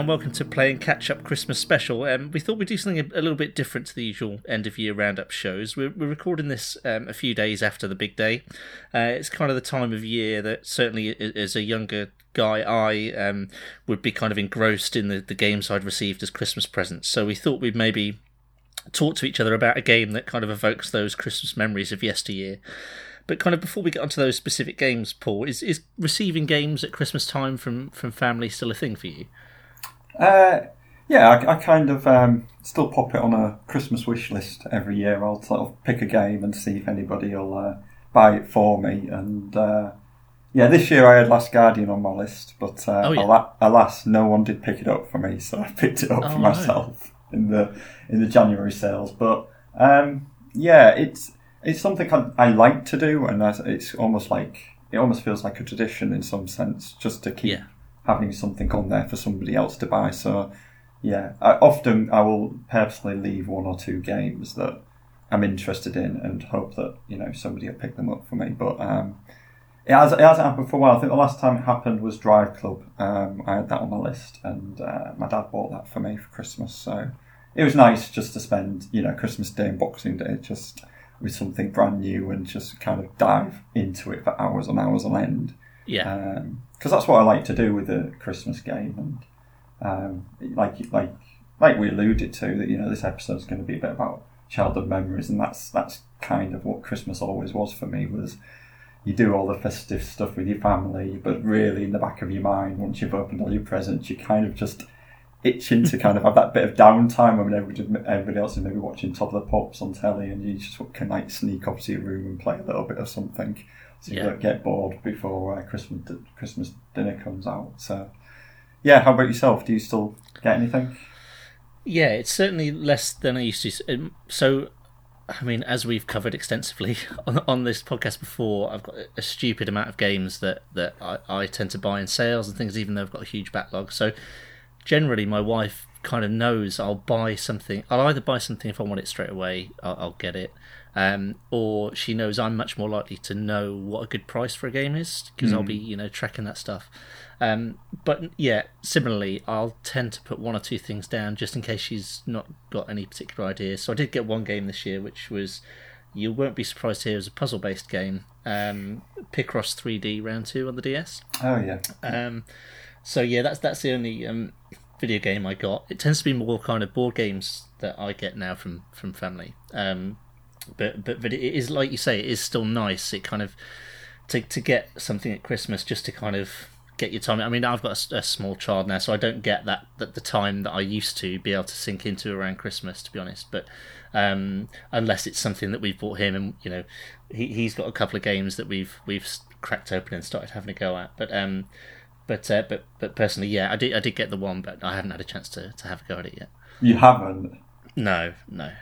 And welcome to Play and Catch Up Christmas Special. Um, we thought we'd do something a, a, little bit different to the usual end of year roundup shows. We're, we're recording this um, a few days after the big day. Uh, it's kind of the time of year that certainly as a younger guy, I um, would be kind of engrossed in the, the games I'd received as Christmas presents. So we thought we'd maybe talk to each other about a game that kind of evokes those Christmas memories of yesteryear. But kind of before we get onto those specific games, Paul, is, is receiving games at Christmas time from, from family still a thing for you? Uh, yeah, I, I, kind of um, still pop it on a Christmas wish list every year. I'll sort of pick a game and see if anybody will uh, buy it for me. And uh, yeah, this year I had Last Guardian on my list, but uh, oh, yeah. alas, no one did pick it up for me, so I picked it up oh, for myself no. in the in the January sales. But um, yeah, it's it's something I, I like to do, and it's almost like it almost feels like a tradition in some sense, just to keep yeah. Having something on there for somebody else to buy. So, yeah, I, often I will purposely leave one or two games that I'm interested in and hope that you know somebody will pick them up for me. But um, it has it hasn't happened for a while. I think the last time it happened was Drive Club. Um, I had that on my list, and uh, my dad bought that for me for Christmas. So it was nice just to spend you know Christmas Day and Boxing Day just with something brand new and just kind of dive into it for hours and hours on end. Yeah. Because that's what I like to do with a Christmas game, and um, like like like we alluded to, that you know this episode is going to be a bit about childhood memories, and that's that's kind of what Christmas always was for me. Was you do all the festive stuff with your family, but really in the back of your mind, once you've opened all your presents, you kind of just itching to kind of have that bit of downtime when everybody, everybody else is maybe watching Top of the Pops on telly and you just can like sneak up to your room and play a little bit of something so you yeah. don't get bored before uh, Christmas Christmas dinner comes out. So, yeah, how about yourself? Do you still get anything? Yeah, it's certainly less than I used to. Um, so, I mean, as we've covered extensively on, on this podcast before, I've got a stupid amount of games that that I, I tend to buy in sales and things, even though I've got a huge backlog. So generally my wife kind of knows I'll buy something. I'll either buy something if I want it straight away, I'll, I'll get it, um, or she knows I'm much more likely to know what a good price for a game is because mm. I'll be hmm. you know tracking that stuff. Um, but yeah, similarly, I'll tend to put one or two things down just in case she's not got any particular idea. So I did get one game this year, which was you won't be surprised to hear, it was a puzzle based game, um, Picross 3D Round Two on the DS. Oh yeah. Um, so yeah, that's that's the only um, video game I got. It tends to be more kind of board games that I get now from from family. Um, but but but it is like you say, it is still nice. It kind of to to get something at Christmas just to kind of get your time. I mean, I've got a, a, small child now, so I don't get that, that the time that I used to be able to sink into around Christmas, to be honest. But um, unless it's something that we've bought him, and you know, he he's got a couple of games that we've we've cracked open and started having a go at. But um, but uh, but but personally, yeah, I did I did get the one, but I haven't had a chance to, to have a go at it yet. You haven't? No, no.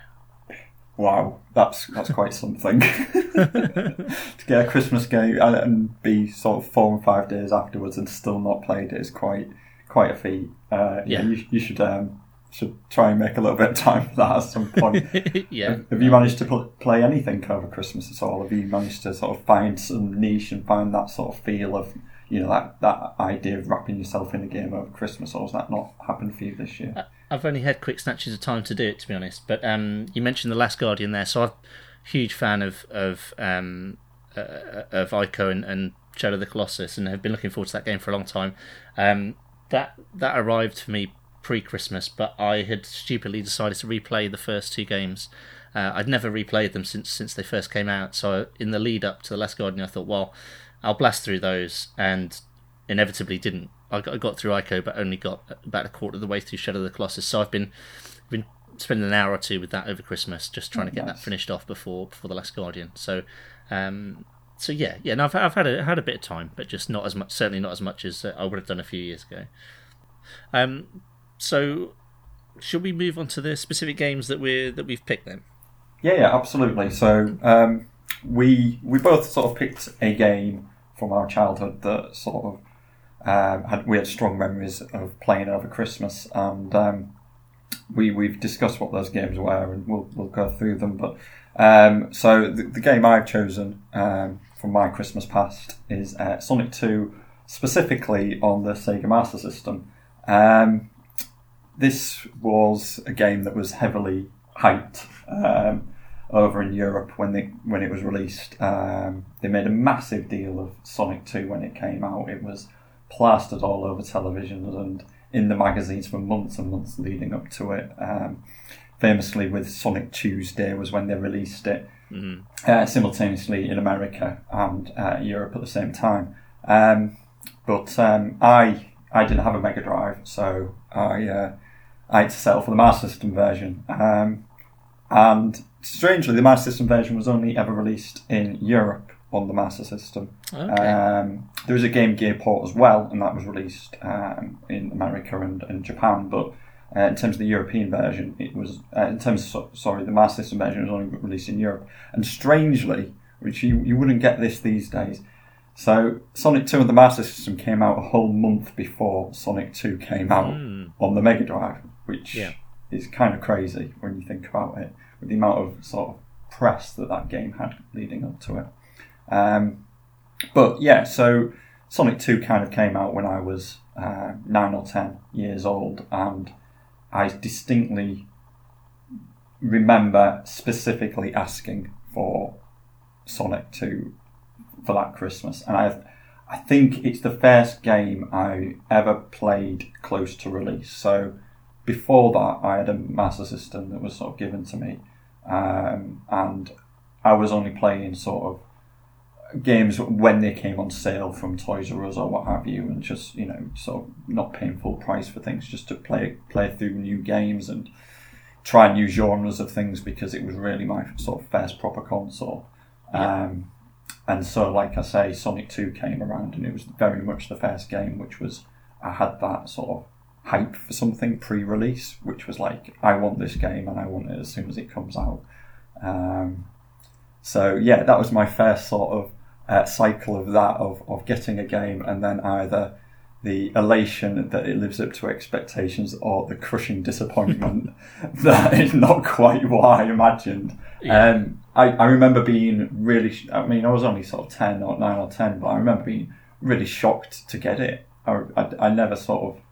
Wow, that's that's quite something to get a Christmas game and be sort of four and five days afterwards and still not played it is quite quite a feat. Uh, yeah, yeah you, you should um, should try and make a little bit of time for that at some point. yeah. Have, have you managed to pl- play anything over Christmas at all? Have you managed to sort of find some niche and find that sort of feel of you know that that idea of wrapping yourself in a game over Christmas, or has that not happened for you this year? I've only had quick snatches of time to do it, to be honest. But um, you mentioned the Last Guardian there, so I'm a huge fan of of um, uh, of Ico and, and Shadow of the Colossus, and have been looking forward to that game for a long time. Um, that that arrived for me pre Christmas, but I had stupidly decided to replay the first two games. Uh, I'd never replayed them since since they first came out. So in the lead up to the Last Guardian, I thought, well, I'll blast through those, and inevitably didn't. I got, I got through Ico, but only got about a quarter of the way through Shadow of the Colossus. So I've been been spending an hour or two with that over Christmas, just trying oh, to get nice. that finished off before before the Last Guardian. So, um, so yeah, yeah. No, I've I've had a had a bit of time, but just not as much. Certainly not as much as uh, I would have done a few years ago. Um, so should we move on to the specific games that we're that we've picked then? Yeah, yeah, absolutely. So um, we we both sort of picked a game from our childhood that sort of um, had we had strong memories of playing over Christmas, and um, we we've discussed what those games were, and we'll we'll go through them. But um, so the, the, game I've chosen um, from my Christmas past is uh, Sonic Two, specifically on the Sega Master System. Um, this was a game that was heavily hyped um, over in Europe when they when it was released. Um, they made a massive deal of Sonic Two when it came out. It was plastered all over television and in the magazines for months and months leading up to it. Um, famously, with Sonic Tuesday was when they released it Mhm. uh, simultaneously in America and uh, Europe at the same time. Um, but um, I I didn't have a Mega Drive, so I uh, I had to settle for the Master System version. Um, and strangely, the Master System version was only ever released in Europe on the Master System. Okay. Um, there was a Game Gear port as well, and that was released um, in America and, and Japan. But uh, in terms of the European version, it was uh, in terms of, so- sorry, the Master System version was only released in Europe. And strangely, which you, you wouldn't get this these days. So Sonic Two and the Master System came out a whole month before Sonic Two came out Mm. on the Mega Drive, which Yeah. is kind of crazy when you think about it, with the amount of sort of press that that game had leading up to it. Um, but yeah, so Sonic 2 kind of came out when I was uh, 9 or 10 years old, and I distinctly remember specifically asking for Sonic 2 for that Christmas. And I, I think it's the first game I ever played close to release. So before that, I had a Master System that was sort of given to me, um, and I was only playing sort of games when they came on sale from Toys R Us or what have you, and just you know, sort of not paying full price for things, just to play play through new games and try new genres of things because it was really my sort of first proper console. Um, and so, like I say, Sonic Two came around, and it was very much the first game which was I had that sort of hype for something pre-release, which was like I want this game and I want it as soon as it comes out. Um, so yeah, that was my first sort of uh, cycle of that of, of getting a game and then either the elation that it lives up to expectations or the crushing disappointment that is not quite what I imagined. Yeah. Um, I, I remember being really, sh- I mean, I was only sort of 10 or 9 or 10, but I remember being really shocked to get it. I, I, I never sort of,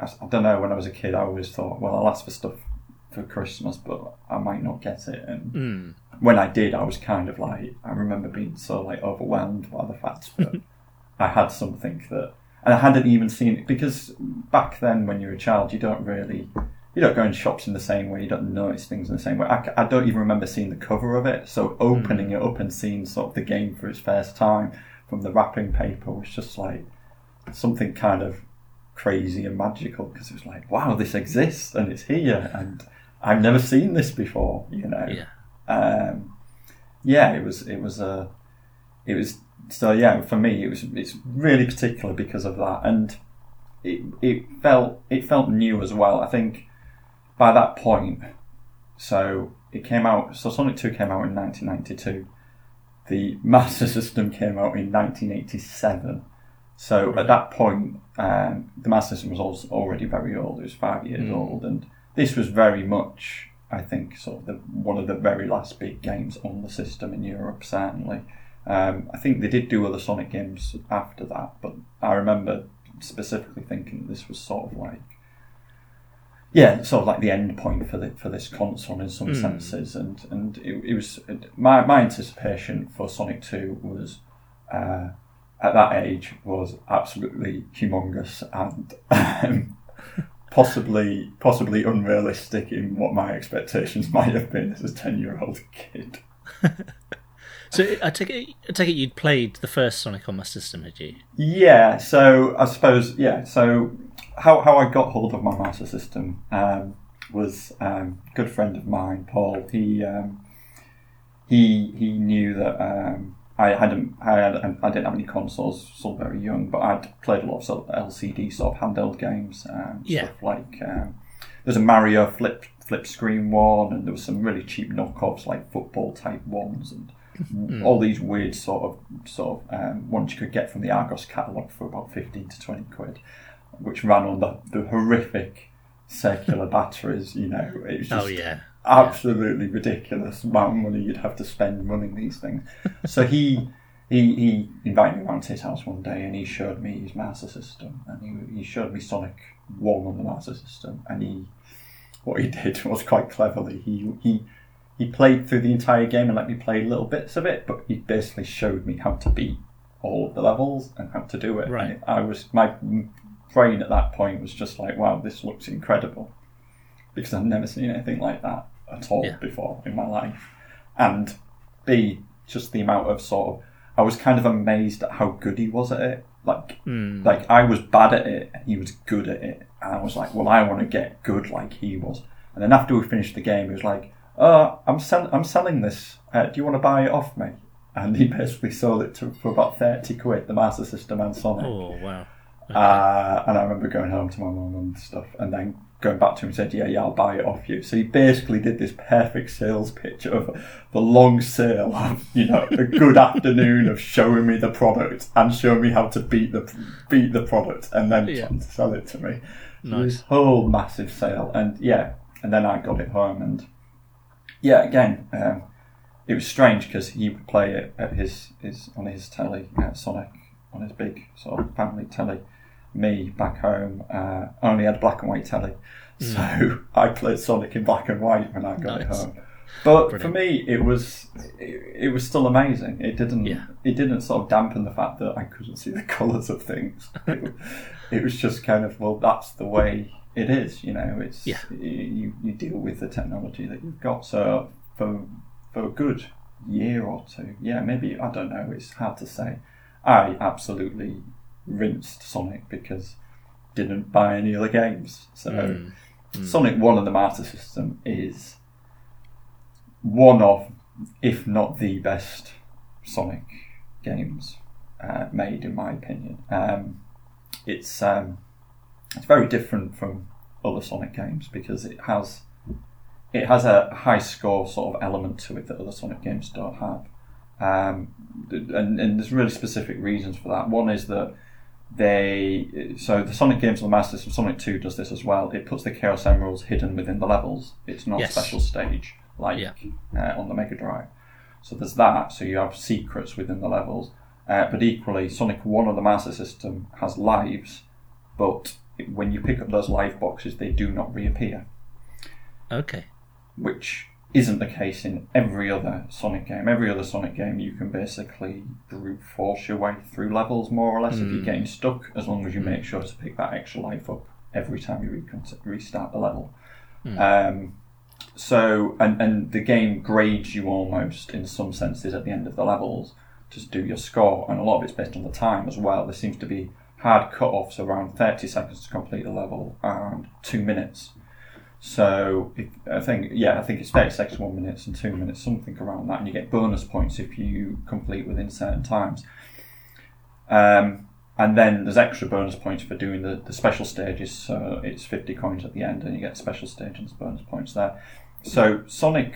I, I don't know, when I was a kid, I always thought, well, I'll ask for stuff for Christmas, but I might not get it. And Mm. When I did, I was kind of like, I remember being so like overwhelmed by the fact that I had something that, and I hadn't even seen it because back then, when you're a child, you don't really, you don't go in shops in the same way, you don't notice things in the same way. I don't even remember seeing the cover of it, so opening hmm. it up and seeing sort of the game for its first time from the wrapping paper was just like something kind of crazy and magical because it was like, wow, this exists and it's here, and I've never seen this before, you know Yeah. Um, yeah, it was it was a it was so yeah for me it was it's really particular because of that and it it felt it felt new as well. I think by that point, so it came out. So Sonic Two came out in 1992. The Master System came out in 1987. So at that point, um, the Master System was also already very old. It was five years Mm. old, and this was very much, I think, sort of the, one of the very last big games on the system in Europe. Certainly, um, I think they did do other Sonic games after that, but I remember specifically thinking this was sort of like, yeah, sort of like the end point for the for this console in some Mm. senses, and and it, it was my my anticipation for Sonic Two was. Uh, at that age was absolutely humongous and um, possibly possibly unrealistic in what my expectations might have been as a ten year old kid. So I take it, I take it you'd played the first Sonic on my system, had you? Yeah, so I suppose yeah. So how how I got hold of my Master System um, was um, a good friend of mine, Paul. He um, he he knew that um, I hadn't I had I didn't have any consoles, still very young, but I'd played a lot of, sort of LCD sort of handheld games, um, Yeah. stuff like um, there's a Mario flip flip screen one, and there was some really cheap knockoffs like football type ones, and all these weird sort of sort of um, ones you could get from the Argos catalogue for about fifteen to twenty quid, which ran on the, the horrific circular batteries. You know, it was just Oh yeah. Absolutely ridiculous amount of money you'd have to spend running these things. so he he, he invited me around to his house one day and he showed me his Master System and he, he showed me Sonic 1 on the Master System and he what he did was quite cleverly he he he played through the entire game and let me play little bits of it but he basically showed me how to beat all of the levels and how to do it Right. And I was my brain at that point was just like wow this looks incredible because I've never seen anything like that at all Yeah. before in my life and B just the amount of sort of I was kind of amazed at how good he was at it. Like, Mm. like I was bad at it, and he was good at it. And I was like, well, I want to get good like he was. And then after we finished the game, he was like, "Oh, I'm sell- I'm selling this. Uh, do you want to buy it off me?" And he basically sold it to, for about thirty quid, the Master System and Sonic. Oh wow. Uh, and I remember going home to my mum and stuff, and then going back to him and said, "Yeah, yeah, I'll buy it off you." So he basically did this perfect sales pitch of the long sale of you know a good afternoon of showing me the product and showing me how to beat the beat the product, and then Yeah. trying to sell it to me. Nice. This whole massive sale, and yeah, and then I got it home, and yeah, again. Um, it was strange because he would play it at his, his on his telly, uh, Sonic, on his big sort of family telly. Me back home uh, only had a black and white telly, so I played Sonic in black and white when I got it Nice. home. But for me, it was it, it was still amazing. It didn't Yeah. it didn't sort of dampen the fact that I couldn't see the colours of things. it, it was just kind of well, that's the way it is. You know, it's Yeah. you you deal with the technology that you've got. So for for a good year or two, yeah, maybe I don't know. It's hard to say. I absolutely rinsed Sonic because didn't buy any other games. So Mm. Sonic One on the Master System is one of, if not the best, Sonic games uh, made, in my opinion. Um, it's um, it's very different from other Sonic games because it has it has a high score sort of element to it that other Sonic games don't have. Um, and, and there's really specific reasons for that. One is that they so the Sonic games on the Master System, Sonic Two does this as well. It puts the Chaos Emeralds hidden within the levels. It's not Yes. a special stage like Yeah. uh, on the Mega Drive. So there's that. So you have secrets within the levels. Uh, but equally, Sonic One on the Master System has lives, but when you pick up those live boxes, they do not reappear Okay. which isn't the case in every other Sonic game. Every other Sonic game, you can basically brute force your way through levels more or less if you're hmm. getting stuck, as long as you hmm. make sure to pick that extra life up every time you restart the level. Hmm. Um, so, and, and the game grades you almost in some senses at the end of the levels to do your score, and a lot of it's based on the time as well. There seems to be hard cut-offs around 30 seconds to complete the level and two minutes. So I think yeah, I think it's thirty seconds, one minutes, and two minutes, something around that, and you get bonus points if you complete within certain times. Um, and then there's extra bonus points for doing the, the special stages. So it's fifty coins at the end, and you get special stage and bonus points there. So Sonic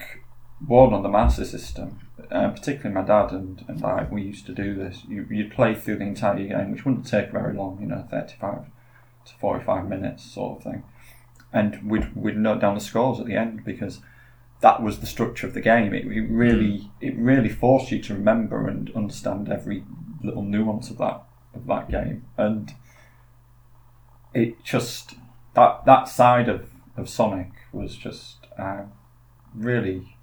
One on the Master System, uh, particularly my dad and, and I, we used to do this. You, you'd play through the entire game, which wouldn't take very long, you know, thirty-five to forty-five minutes sort of thing and we'd we'd note down the scores at the end because that was the structure of the game. It, it really it really forced you to remember and understand every little nuance of that of that game, and it just that that side of, of Sonic was just uh, really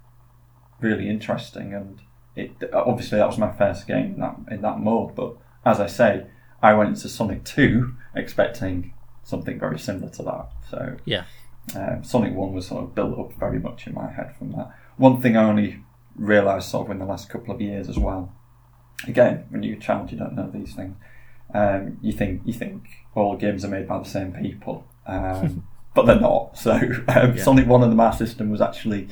really interesting, and it obviously that was my first game in that in that mode. But as I say, I went into Sonic Two expecting something very similar to that. So Yeah. um, Sonic One was sort of built up very much in my head from that. One thing I only realised sort of in the last couple of years as well. Again, when you're a child, you don't know these things. Um, you think you think all games are made by the same people, um, but they're not. So um, Yeah. Sonic One and the Master System was actually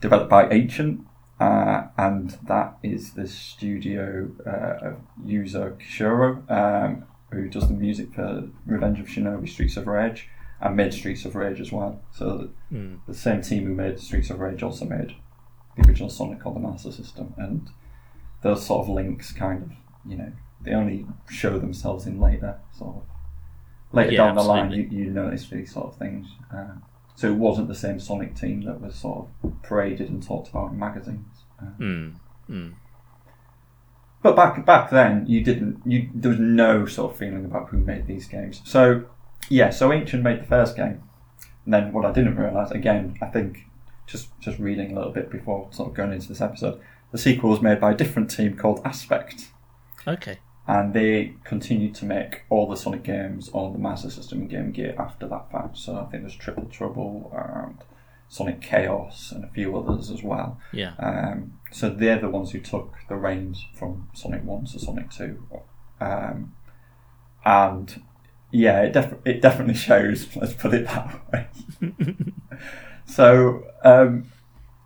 developed by Ancient, uh, and that is the studio uh, of Yuzo Koshiro, um, who does the music for Revenge of Shinobi, Streets of Rage, and made Streets of Rage as well. So Mm. the same team who made Streets of Rage also made the original Sonic on the Master System, and those sort of links kind of, you know, they only show themselves in later sort of later Yeah, down the line. You, you notice these sort of things. Uh, so it wasn't the same Sonic team that was sort of paraded and talked about in magazines. Uh, Mm. Mm. but back back then, you didn't. You there was no sort of feeling about who made these games. So yeah, so Ancient made the first game. And then what I didn't realise, again, I think just just reading a little bit before sort of going into this episode, the sequel was made by a different team called Aspect. Okay. And they continued to make all the Sonic games on the Master System and Game Gear after that fact. So I think there's Triple Trouble and Sonic Chaos and a few others as well. Yeah. Um, so they're the ones who took the reins from Sonic 1 to Sonic 2. Um, and yeah, it, def- it definitely shows, let's put it that way. so, um,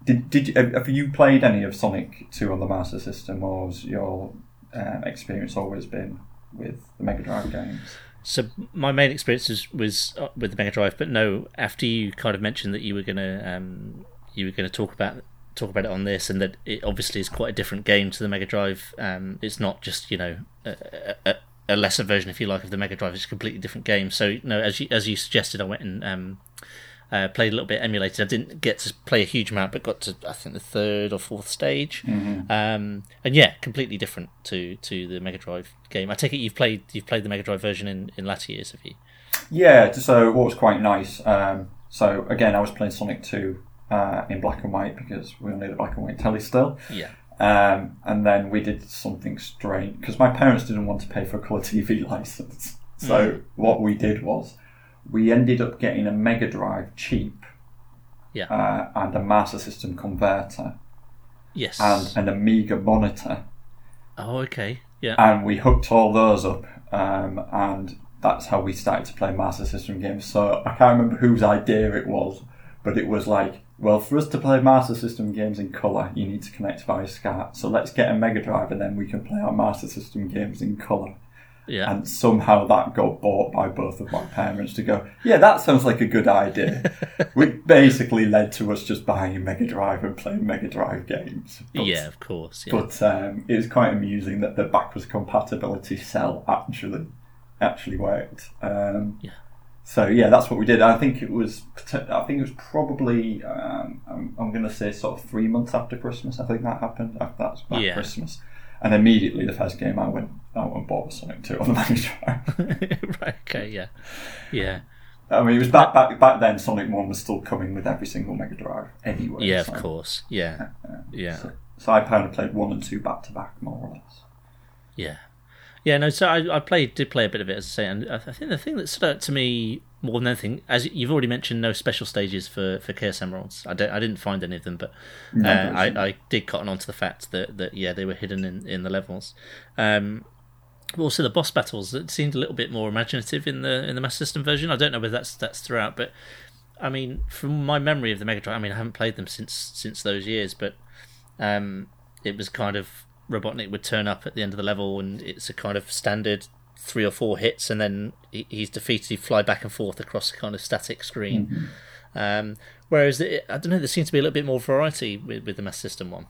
did, did you, have you played any of Sonic 2 on the Master System, or has your um, experience always been with the Mega Drive games? So my main experience was, was uh, with the Mega Drive, but no. After you kind of mentioned that you were gonna um, you were gonna talk about talk about it on this, and that it obviously is quite a different game to the Mega Drive. Um, it's not just you know a, a, a, lesser version, if you like, of the Mega Drive. It's a completely different game. So no, as you as you suggested, I went and um, uh, played a little bit emulated. I didn't get to play a huge amount, but got to I think the third or fourth stage. Mm-hmm. Um, and yeah, completely different to, to the Mega Drive game. I take it you've played you've played the Mega Drive version in, in latter years, have you? Yeah. So what was quite nice. Um, so again, I was playing Sonic Two uh, in black and white because we only had a black and white telly still. Yeah. Um, and then we did something strange because my parents didn't want to pay for a colour TV license. So Mm. what we did was we ended up getting a Mega Drive cheap Yeah. uh, and a Master System converter Yes. and an Amiga monitor, oh, okay. Yeah. and we hooked all those up, um, and that's how we started to play Master System games. So I can't remember whose idea it was, but it was like, well, for us to play Master System games in colour, you need to connect via SCART. So let's get a Mega Drive, and then we can play our Master System games in colour. yeah. And somehow that got bought by both of my parents to go, yeah, that sounds like a good idea. Which basically led to us just buying a Mega Drive and playing Mega Drive games. But, yeah, of course. Yeah. But um, it was quite amusing that the backwards compatibility cell actually actually worked. Um, Yeah. So yeah, that's what we did. I think it was. I think it was probably. Um, I'm, I'm going to say sort of three months after Christmas. I think that happened. After that's about Yeah. Christmas, and immediately the first game I went out and bought was Sonic Two on the Mega Drive. right. Okay. Yeah. Yeah. I mean, it was back back back then. Sonic One was still coming with every single Mega Drive anyway. Yeah. so, Of course. Yeah. Yeah. So, so I kind of played one and two back to back, more or less. Yeah, yeah. No, so I, I played, did play a bit of it, as I say, and I think the thing that stood out to me more than anything, as you've already mentioned, no special stages for for Chaos Emeralds. I don't, I didn't find any of them, but uh, isn't. I, I did cotton on to the fact that that yeah, they were hidden in in the levels. Um, also the boss battles that seemed a little bit more imaginative in the in the Master System version. I don't know whether that's that's throughout, but I mean, from my memory of the Mega Drive, I mean, I haven't played them since since those years, but um, it was kind of Robotnik would turn up at the end of the level, and it's a kind of standard three or four hits, and then he, he's defeated. He fly back and forth across a kind of static screen. Um, whereas the, I don't know, there seems to be a little bit more variety with, with the Master System one.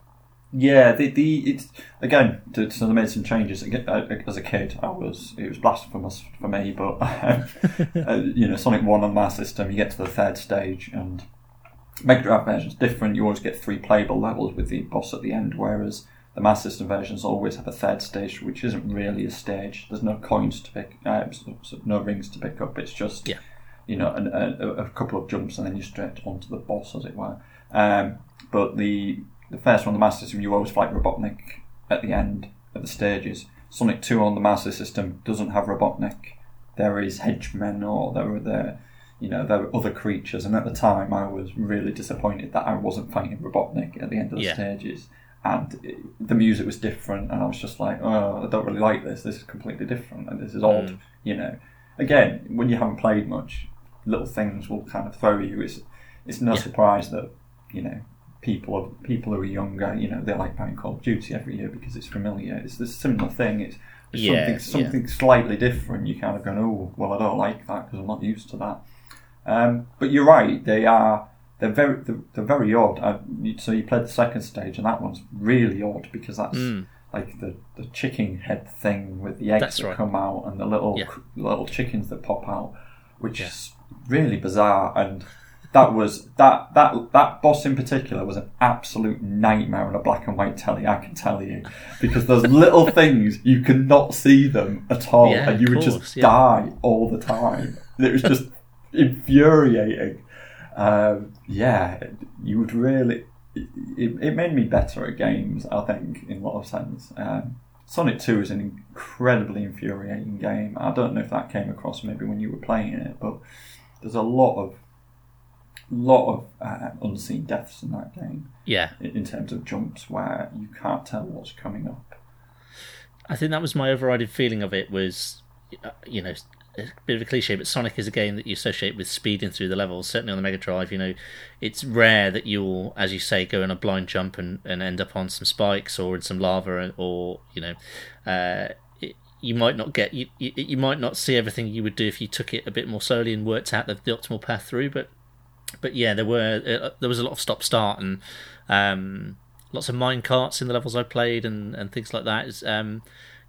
Yeah, the the it's again. to- they made some changes. As a kid, I was it was blasphemous for me, but um, you know, Sonic One on my system, you get to the third stage, and Mega Drive version's different. You always get three playable levels with the boss at the end, whereas the Master System versions always have a third stage, which isn't really a stage. There's no coins to pick, uh, no rings to pick up. It's just Yeah. you know, an, a, a couple of jumps and then you straight onto the boss, as it were. Um, but the the first one, the Master System, you always fight Robotnik at the end of the stages. Sonic Two on the Master System doesn't have Robotnik. There is henchmen or there are the you know there are other creatures, and at the time I was really disappointed that I wasn't fighting Robotnik at the end of the Yeah. stages. And the music was different, and I was just like, "Oh, I don't really like this. This is completely different, and this is odd." Mm. You know, again, when you haven't played much, little things will kind of throw you. It's it's no Yeah. surprise that you know people are, people who are younger, you know, they like playing Call of Duty every year because it's familiar. It's the similar thing. It's, it's Yeah, something something slightly different. You kind of go, oh, well, I don't like that because I'm not used to that. Um, but you're right. They are. They're very. They're, they're very odd. You- so you played the second stage, and that one's really odd because that's Mm. like the, the chicken head thing with the eggs That's that right. come out and the little Yeah. little chickens that pop out, which Yeah. is really bizarre. And that was that that that boss in particular was an absolute nightmare on a black and white telly. I can tell you because those little things you cannot see them at all, Yeah, and you would course, just die all the time. It was just infuriating. Um, yeah, you would really. It, it made me better at games, I think, in a lot of sense. Um, Sonic Two is an incredibly infuriating game. I don't know if that came across maybe when you were playing it, but there's a lot of lot of uh, unseen deaths in that game Yeah, in in terms of jumps where you can't tell what's coming up. I think that was my overriding feeling of it was, uh, you know, a bit of a cliche, but Sonic is a game that you associate with speeding through the levels. Certainly on the Mega Drive, you know, it's rare that you'll, as you say, go on a blind jump and, and end up on some spikes or in some lava, or you know, uh, it, you might not get you, you you might not see everything you would do if you took it a bit more slowly and worked out the, the optimal path through. But but yeah, there were uh, there was a lot of stop start and um, lots of mine carts in the levels I played and, and things like that. It's, um,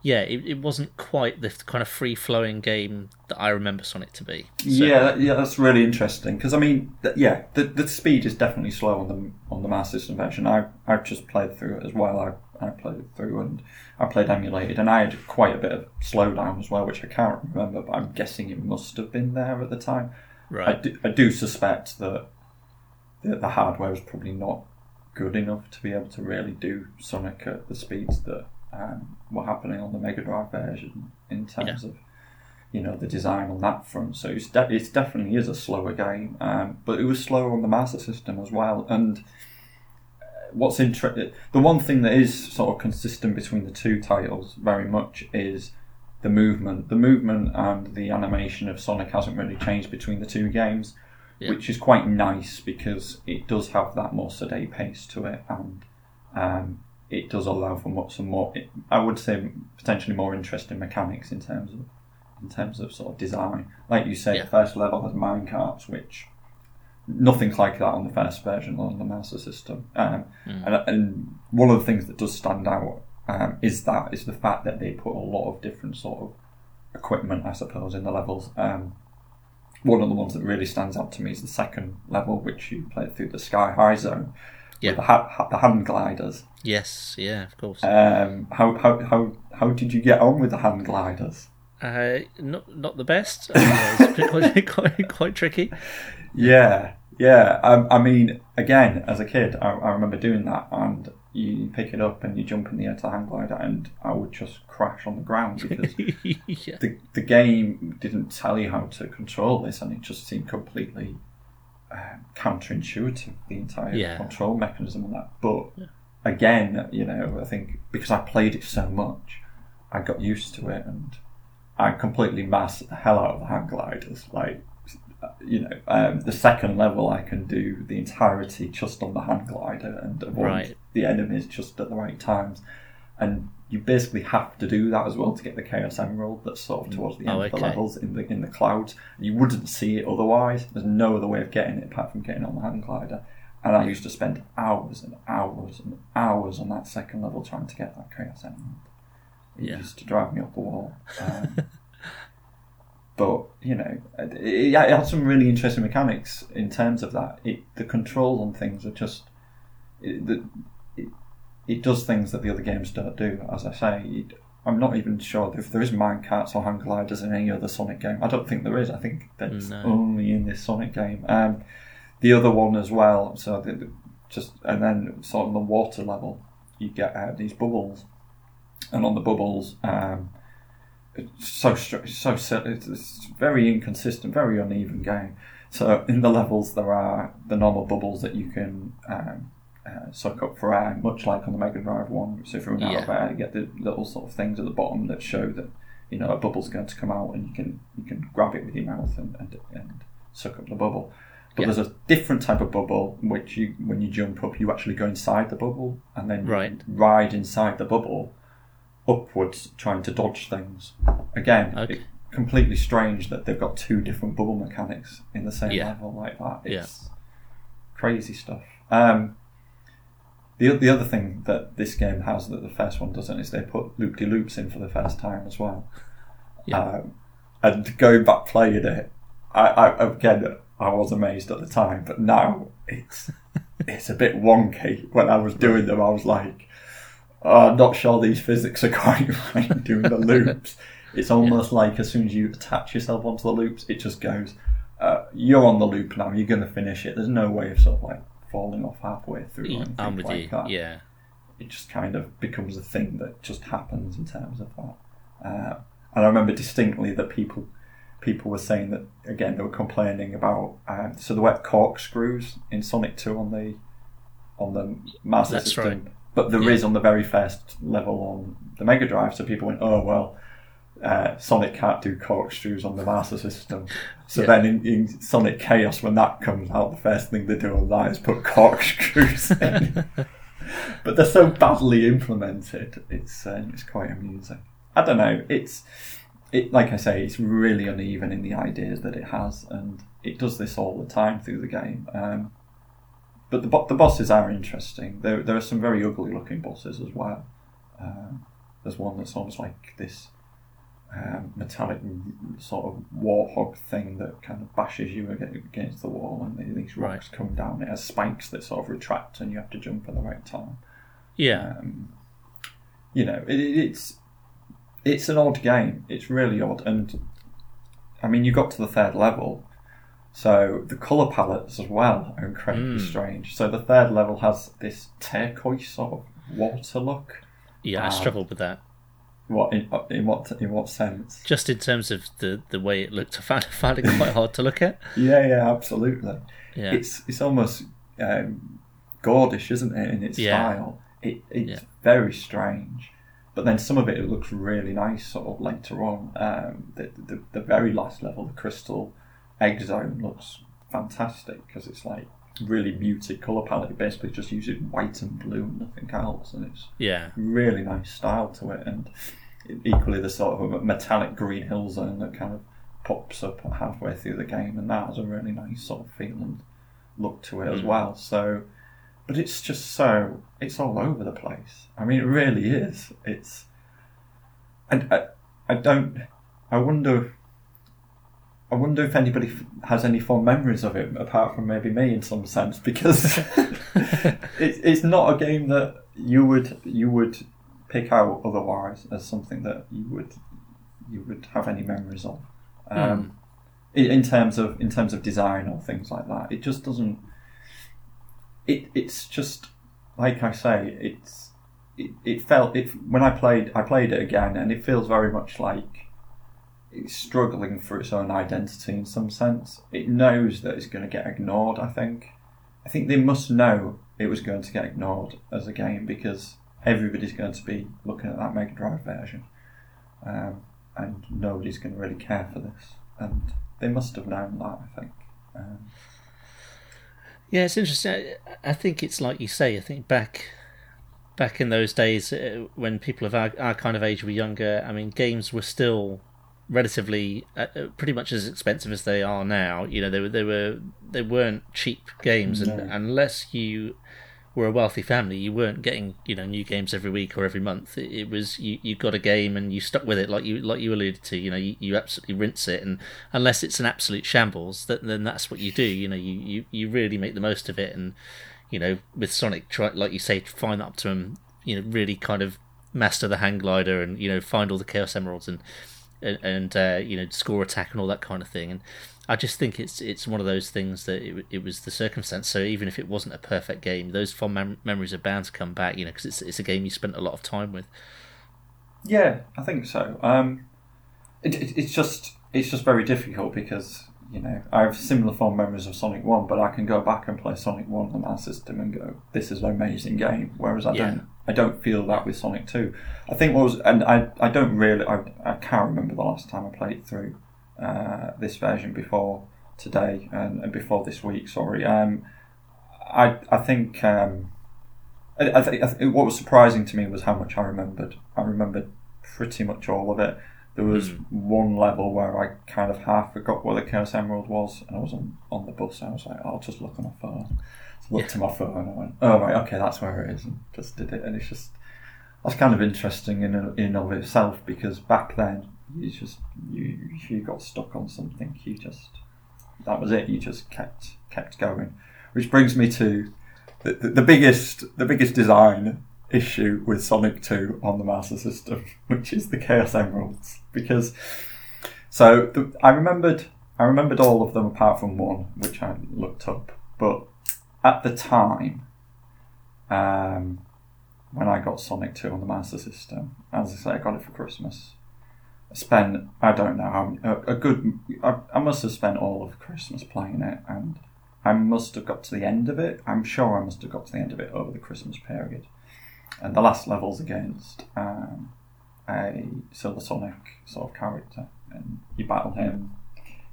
yeah, it, it wasn't quite the kind of free flowing game that I remember Sonic to be. So- yeah, that- yeah, that's really interesting because I mean, th- yeah, the the speed is definitely slow on the on the Master System version. I I've just played through it as well. I I played it through and I played emulated, and I had quite a bit of slowdown as well, which I can't remember, but I'm guessing it must have been there at the time. I do, I do suspect that the, the hardware was probably not good enough to be able to really do Sonic at the speeds that um, were happening on the Mega Drive version in terms of you know the design on that front. So it's, de- it definitely is a slower game, um, but it was slower on the Master System as well. And uh, what's interesting, the one thing that is sort of consistent between the two titles very much is the movement. The movement and the animation of Sonic hasn't really changed between the two games, Yeah. which is quite nice because it does have that more sedate pace to it, and um, it does allow for more, some more. I would say potentially more interesting mechanics in terms of in terms of sort of design. Like you say, Yeah. the first level has mine carts, which nothing's like that on the first version on the Master System. Um, and, and one of the things that does stand out um, is that is the fact that they put a lot of different sort of equipment, I suppose, in the levels. Um, one of the ones that really stands out to me is the second level, which you play through the Sky High Zone. Yeah. The, ha- ha- the hang gliders. Yes, yeah, of course. Um, how, how, how, how did you get on with the hang gliders? Uh, not not the best. Uh, it's quite, quite quite tricky. Yeah, yeah. Um, I mean, again, as a kid, I, I remember doing that, and you pick it up and you jump in the air to the hang glider, and I would just crash on the ground because yeah. the the game didn't tell you how to control this, and it just seemed completely um, counterintuitive. The entire Yeah. control mechanism and that, but again, you know, I think because I played it so much, I got used to it, and I completely mastered the hell out of the hang gliders. Like, you know, um, the second level I can do the entirety just on the hang glider and avoid Right. the enemies just at the right times. And you basically have to do that as well to get the Chaos Emerald that's sort of towards the end Oh, of the levels in the in the clouds. You wouldn't see it otherwise. There's no other way of getting it apart from getting on the hang glider. And I used to spend hours and hours and hours on that second level trying to get that Chaos Emerald. It Yeah. used to drive me up the wall. Um, but you know, it, it had some really interesting mechanics in terms of that. It, the controls on things are just it, the, it, does things that the other games don't do. As I say, it, I'm not even sure if there is mine carts or hang gliders in any other Sonic game. I don't think there is. I think that's No. only in this Sonic game. Um, the other one as well. So the, just and then sort of the water level, you get uh, these bubbles, and on the bubbles. Um, it's so str- so it's very inconsistent, very uneven game. So in the levels there are the normal bubbles that you can um, uh, suck up for air, much like on the Mega Drive one. So if you run out of Yeah. air, you get the little sort of things at the bottom that show that you know a bubble's going to come out, and you can you can grab it with your mouth and and, and suck up the bubble. But Yeah. there's a different type of bubble which you when you jump up, you actually go inside the bubble and then Right. ride inside the bubble upwards, trying to dodge things. Again, Okay. it, completely strange that they've got two different bubble mechanics in the same Yeah. level like that. It's crazy stuff. Um, the the other thing that this game has that the first one doesn't is they put loop de loops in for the first time as well. Yeah. Um, and going back playing it, I, I again I was amazed at the time, but now it's it's a bit wonky. When I was doing them, I was like, oh, I'm not sure these physics are quite right doing the loops. It's almost yeah. like as soon as you attach yourself onto the loops, it just goes, uh, you're on the loop now, you're going to finish it. There's no way of sort of like falling off halfway through or with like that. Yeah. It just kind of becomes a thing that just happens in terms of that. Uh, and I remember distinctly that people people were saying that again they were complaining about um, so there were corkscrews in Sonic Two on the on the Master That's System, right. but there yeah. is on the very first level on the Mega Drive. So people went, oh well. Uh, Sonic can't do corkscrews on the Master System. So yeah. then in, in, Sonic Chaos, when that comes out, the first thing they do on that is put corkscrews in. but they're so badly implemented, it's uh, it's quite amusing. I don't know. It's it like I say, it's really uneven in the ideas that it has, and it does this all the time through the game. Um, but the the bosses are interesting. There there are some very ugly looking bosses as well. Um, there's one that's almost like this um, metallic sort of warthog thing that kind of bashes you against the wall, and these rocks right. come down. It has spikes that sort of retract, and you have to jump at the right time. Yeah. Um, you know, it, it's it's an odd game. It's really odd, and I mean, you got to the third level, so the color palettes as well are incredibly mm. strange. So the third level has this turquoise sort of water look. Yeah, I struggled with that. What in, in what in what sense? Just in terms of the, the way it looked, I found, found it quite hard to look at. Yeah, yeah, absolutely. Yeah. It's it's almost um, gordish, isn't it, in its yeah. style? It, it's yeah. very strange. But then some of it, it looks really nice sort of later on. Um, the, the, the very last level, the crystal egg zone, looks fantastic because it's like really muted color palette. It basically just uses white and blue and nothing else, and it's yeah really nice style to it. And equally, the sort of metallic green hill zone that kind of pops up halfway through the game, and that has a really nice sort of feel and look to it mm. as well. So but it's just so it's all over the place. I mean, it really is. It's and I, I don't. I wonder. I wonder if anybody has any fond memories of it, apart from maybe me, in some sense, because it, it's not a game that you would you would pick out otherwise as something that you would you would have any memories of. Um, mm. in, in terms of in terms of design or things like that, it just doesn't it it's just like I say, it's it, it felt it when I played I played it again, and it feels very much like it's struggling for its own identity in some sense. It knows that it's going to get ignored. I think. I think they must know it was going to get ignored as a game because everybody's going to be looking at that Mega Drive version, um, and nobody's going to really care for this. And they must have known that. I think. Um, yeah, it's interesting. I think it's like you say. I think back back in those days uh, when people of our, our kind of age were younger, I mean, games were still relatively uh, uh pretty much as expensive as they are now. You know, they were they were they weren't cheap games, no. and unless you were a wealthy family, you weren't getting you know new games every week or every month. It, it, was you, you got a game and you stuck with it, like you like you alluded to. You know, you, you absolutely rinse it, and unless it's an absolute shambles, that, then that's what you do. You know, you, you, you really make the most of it, and you know, with Sonic, try like you say, find optimum. You know, really kind of master the hang glider, and you know, find all the chaos emeralds, and and, and uh, you know, score attack and all that kind of thing, and I just think it's it's one of those things that it, it was the circumstance. So even if it wasn't a perfect game, those fond mem- memories are bound to come back. You know, because it's it's a game you spent a lot of time with. Yeah, I think so. Um, it, it, it's just it's just very difficult because you know I have similar fond memories of Sonic One, but I can go back and play Sonic One on that system and go, "This is an amazing game." Whereas I yeah. don't I don't feel that with Sonic Two. I think what was and I I don't really I I can't remember the last time I played through uh, this version before today and, and before this week. Sorry. Um, I I think um, I, I, th- I th- what was surprising to me was how much I remembered. I remembered pretty much all of it. There was mm. one level where I kind of half forgot what the Chaos Emerald was, and I was on, on the bus. And I was like, oh, I'll just look on my phone. So looked yeah. to my phone and I went, oh right, okay, that's where it is, and just did it. And it's just that's kind of interesting in in of itself because back then you just you if you got stuck on something, you just that was it. You just kept kept going, which brings me to the, the, the biggest the biggest design issue with Sonic Two on the Master System, which is the Chaos Emeralds, because so the, I remembered I remembered all of them apart from one, which I looked up, but at the time. Um, when I got Sonic 2 on the Master System. As I say, I got it for Christmas. I spent, I don't know a, a good, I, I, must have spent all of Christmas playing it, and I must have got to the end of it. I'm sure I must have got to the end of it over the Christmas period. And the last level's against um, a Silver Sonic sort of character, and you battle him.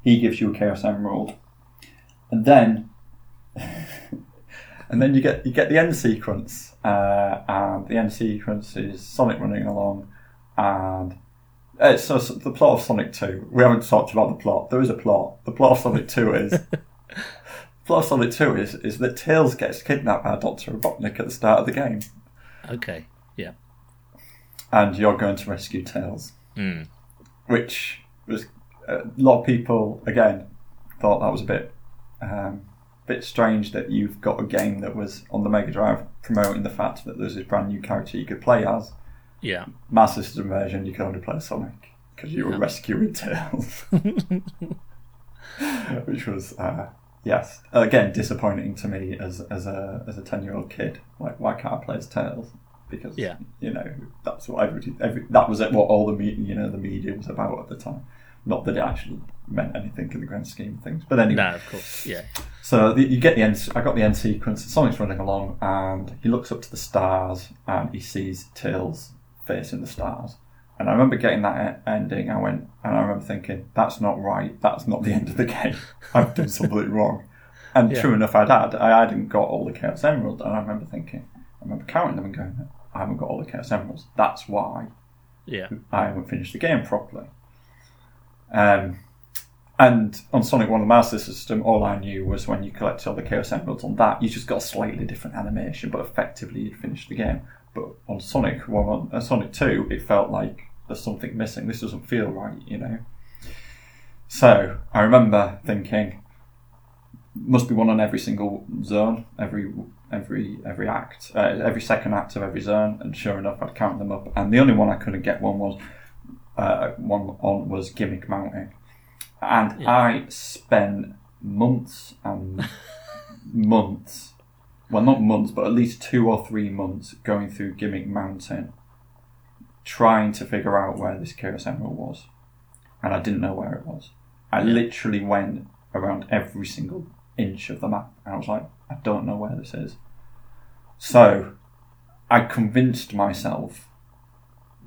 He gives you a Chaos Emerald, and then and then you get you get the end sequence, uh, and the end sequence is Sonic running along, and uh, so, so, the plot of Sonic Two. We haven't talked about the plot. There is a plot. The plot of Sonic Two is. plot of Sonic Two is is that Tails gets kidnapped by Doctor Robotnik at the start of the game. Okay. Yeah. And you're going to rescue Tails, mm. which was a lot of people again thought that was a bit um, bit strange that you've got a game that was on the Mega Drive promoting the fact that there's this brand new character you could play as. Yeah. Master System version, you could only play Sonic because you were yeah. rescuing Tails. Which was, uh, yes, again, disappointing to me as, as a as a ten year old kid. Like, why can't I play as Tails? Because yeah. you know that's what every, every that was it, what all the me, you know the media was about at the time. Not that it actually meant anything in the grand scheme of things, but anyway. No, of course, yeah. So the, you get the end. I got the end sequence. Sonic's running along, and he looks up to the stars, and he sees Tails facing the stars. And I remember getting that ending. I went, and I remember thinking, "That's not right. That's not the end of the game. I've done something wrong." And yeah. true enough, I'd had. I hadn't got all the Chaos Emeralds, and I remember thinking, I remember counting them and going, "I haven't got all the Chaos Emeralds. That's why." Yeah. I haven't finished the game properly. Um, and on Sonic 1, the Master System, all I knew was when you collected all the Chaos Emeralds on that, you just got a slightly different animation, but effectively you'd finished the game. But on Sonic 1, on uh, Sonic 2, it felt like there's something missing. This doesn't feel right, you know? So I remember thinking, must be one on every single zone, every every every act, uh, every second act of every zone. And sure enough, I'd count them up. And the only one I couldn't get one was uh, one on was Gimmick Mountain, and yeah. I spent months and months, well, not months, but at least two or three months going through Gimmick Mountain, trying to figure out where this Chaos Emerald was, and I didn't know where it was. I literally went around every single inch of the map, and I was like, I don't know where this is. So, I convinced myself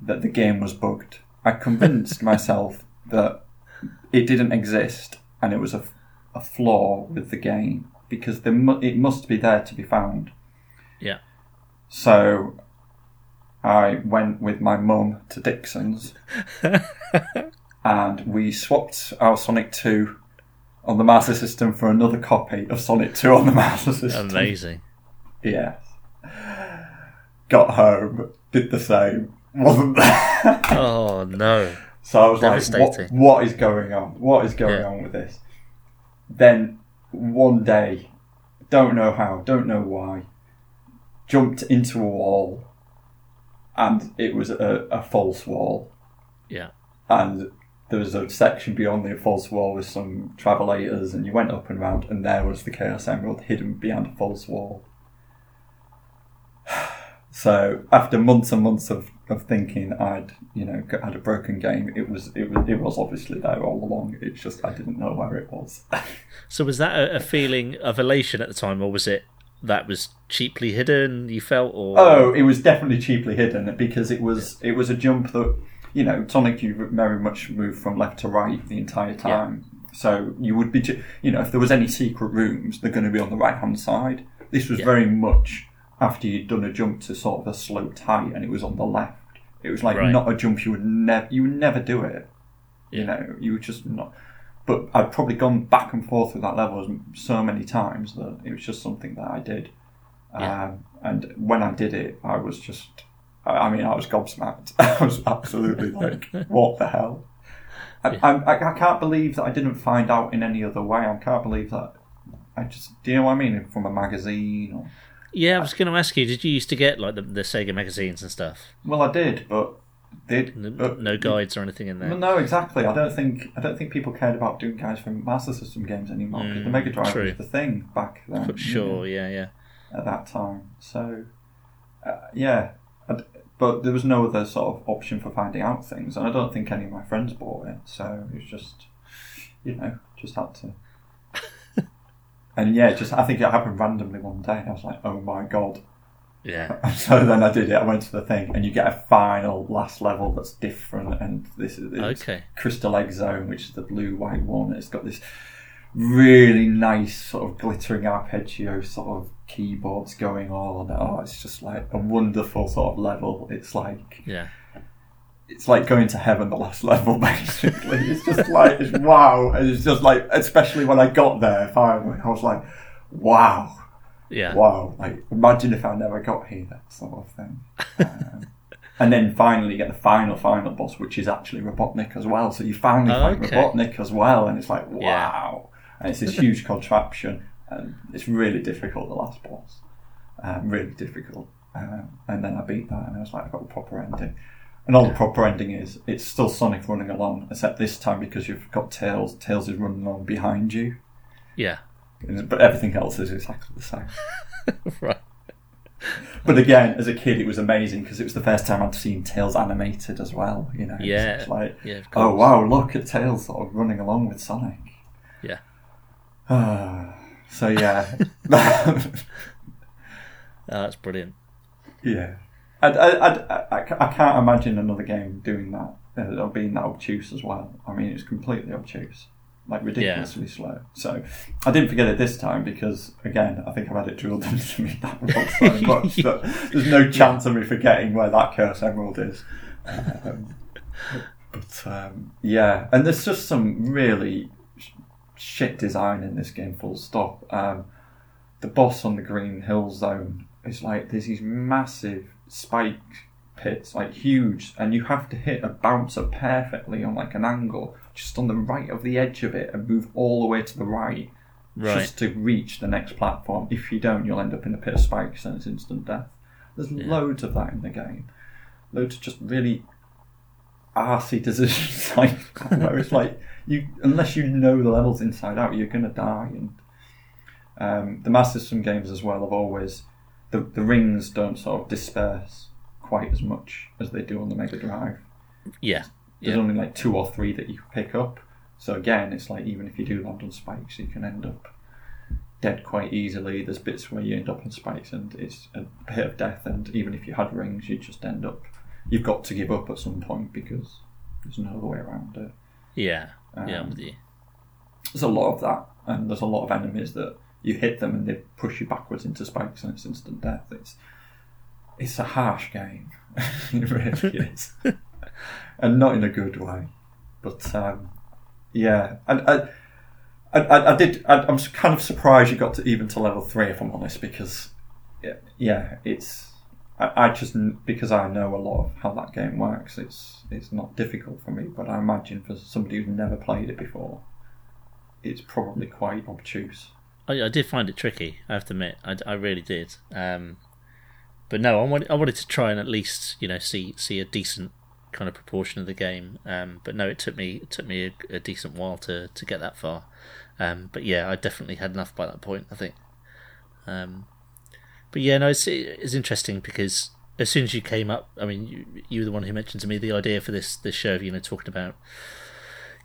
that the game was bugged. I convinced myself that it didn't exist and it was a, a flaw with the game because mu- it must be there to be found. Yeah. So I went with my mum to Dixon's and we swapped our Sonic 2 on the Master System for another copy of Sonic 2 on the Master System. Amazing. Yes. Got home, did the same, wasn't there. oh no! So I was like, what, "What is going on? What is going yeah. on with this?" Then one day, don't know how, don't know why, jumped into a wall, and it was a, a false wall. Yeah. And there was a section beyond the false wall with some travelators, and you went up and round, and there was the Chaos Emerald hidden behind a false wall. So after months and months of, of thinking I'd you know had a broken game, it was it was it was obviously there all along. It's just I didn't know where it was. so was that a, a, feeling of elation at the time, or was it that was cheaply hidden? You felt, or oh, it was definitely cheaply hidden because it was it was a jump that you know Sonic you very much move from left to right the entire time. Yeah. So you would be, you know, if there was any secret rooms, they're going to be on the right hand side. This was yeah. very much after you'd done a jump to sort of a sloped height and it was on the left. It was like right. not a jump you would never you would never do it. Yeah. You know, you would just not. But I'd probably gone back and forth with that level so many times that it was just something that I did. Yeah. Um, and when I did it, I was just. I mean, I was gobsmacked. I was absolutely like, "What the hell?" I, I, I can't believe that I didn't find out in any other way. I can't believe that. I just, do you know what I mean? From a magazine or. Yeah, I was going to ask you. Did you used to get like the, the Sega magazines and stuff? Well, I did, but did No, but, no guides or anything in there. Well, no, exactly. I don't think I don't think people cared about doing guides for Master System games anymore because the Mm, Mega Drive true. was the thing back then. For you sure. Yeah, yeah. at that time. So, uh, yeah, I'd- but there was no other sort of option for finding out things, and I don't think any of my friends bought it. So it was just, you know, just had to. And yeah, just I think it happened randomly one day. I was like, oh my god. Yeah. So then I did it. I went to the thing, and you get a final last level that's different. And this is Okay. Crystal Egg Zone, which is the blue white one. It's got this really nice sort of glittering arpeggio sort of keyboards going on. Oh, it's just like a wonderful sort of level. It's like Yeah. It's like going to heaven. The last level, basically. It's just like it's wow. And it's just like, especially when I got there finally, I was like, wow Yeah. wow, like imagine if I never got here, that sort of thing. Um, and then finally you get the final, final boss, which is actually Robotnik as well. So you finally Oh, find okay. Robotnik as well, and it's like, Yeah. wow. And it's this huge contraption, and it's really difficult, the last boss. Um, really difficult. Um, and then I beat that, and I was like, i've got a proper ending. And all the proper ending is, it's still Sonic running along, except this time because you've got Tails, Tails is running along behind you. Yeah. But everything else is exactly the same. right. But again, as a kid, it was amazing because it was the first time I'd seen Tails animated as well. You know, Yeah. just like, Yeah. Oh wow, look at Tails sort of running along with Sonic. Yeah. so yeah, Oh, that's brilliant. yeah. I, I, I, I, can't imagine another game doing that uh, or being that obtuse as well. I mean, it's completely obtuse, like ridiculously slow. So I didn't forget it this time because, again, I think I've had it drilled into me that much, so much that there's no chance of me forgetting where that Chaos Emerald is. Um, but um, yeah, and there's just some really sh- shit design in this game. Full stop. Um, the boss on the Green Hill Zone is like there's these massive spike pits, like huge, and you have to hit a bouncer perfectly on like an angle, just on the right of the edge of it, and move all the way to the right, Right. just to reach the next platform. If you don't, you'll end up in a pit of spikes and it's instant death. There's loads of that in the game. Loads of just really arsey decisions like where it's like you unless you know the levels inside out, you're gonna die. And um, the Master System games as well have always the the rings don't sort of disperse quite as much as they do on the Mega Drive. Yeah. There's Yeah. only like two or three that you pick up. So again, it's like even if you do land on spikes, you can end up dead quite easily. There's bits where you end up on spikes and it's a hit of death. And even if you had rings, you just end up. You've got to give up at some point because there's no other way around it. Yeah. yeah. I'm Um, with you. There's a lot of that, and there's a lot of enemies that you hit them and they push you backwards into spikes and it's instant death. It's it's a harsh game. it really is, and not in a good way. But um, yeah, and I, I, I, did. I, I'm kind of surprised you got to even to level three, if I'm honest, because yeah, yeah it's. I, I just because I know a lot of how that game works. It's it's not difficult for me, but I imagine for somebody who's never played it before, it's probably quite obtuse. I, I did find it tricky. I have to admit, I, I really did. Um, but no, I wanted, I wanted to try and at least you know see see a decent kind of proportion of the game. Um, but no, it took me it took me a, a decent while to, to get that far. Um, but yeah, I definitely had enough by that point. I think. Um, but yeah, no, it's it's interesting because as soon as you came up, I mean, you, you were the one who mentioned to me the idea for this this show. Of, you know, talking about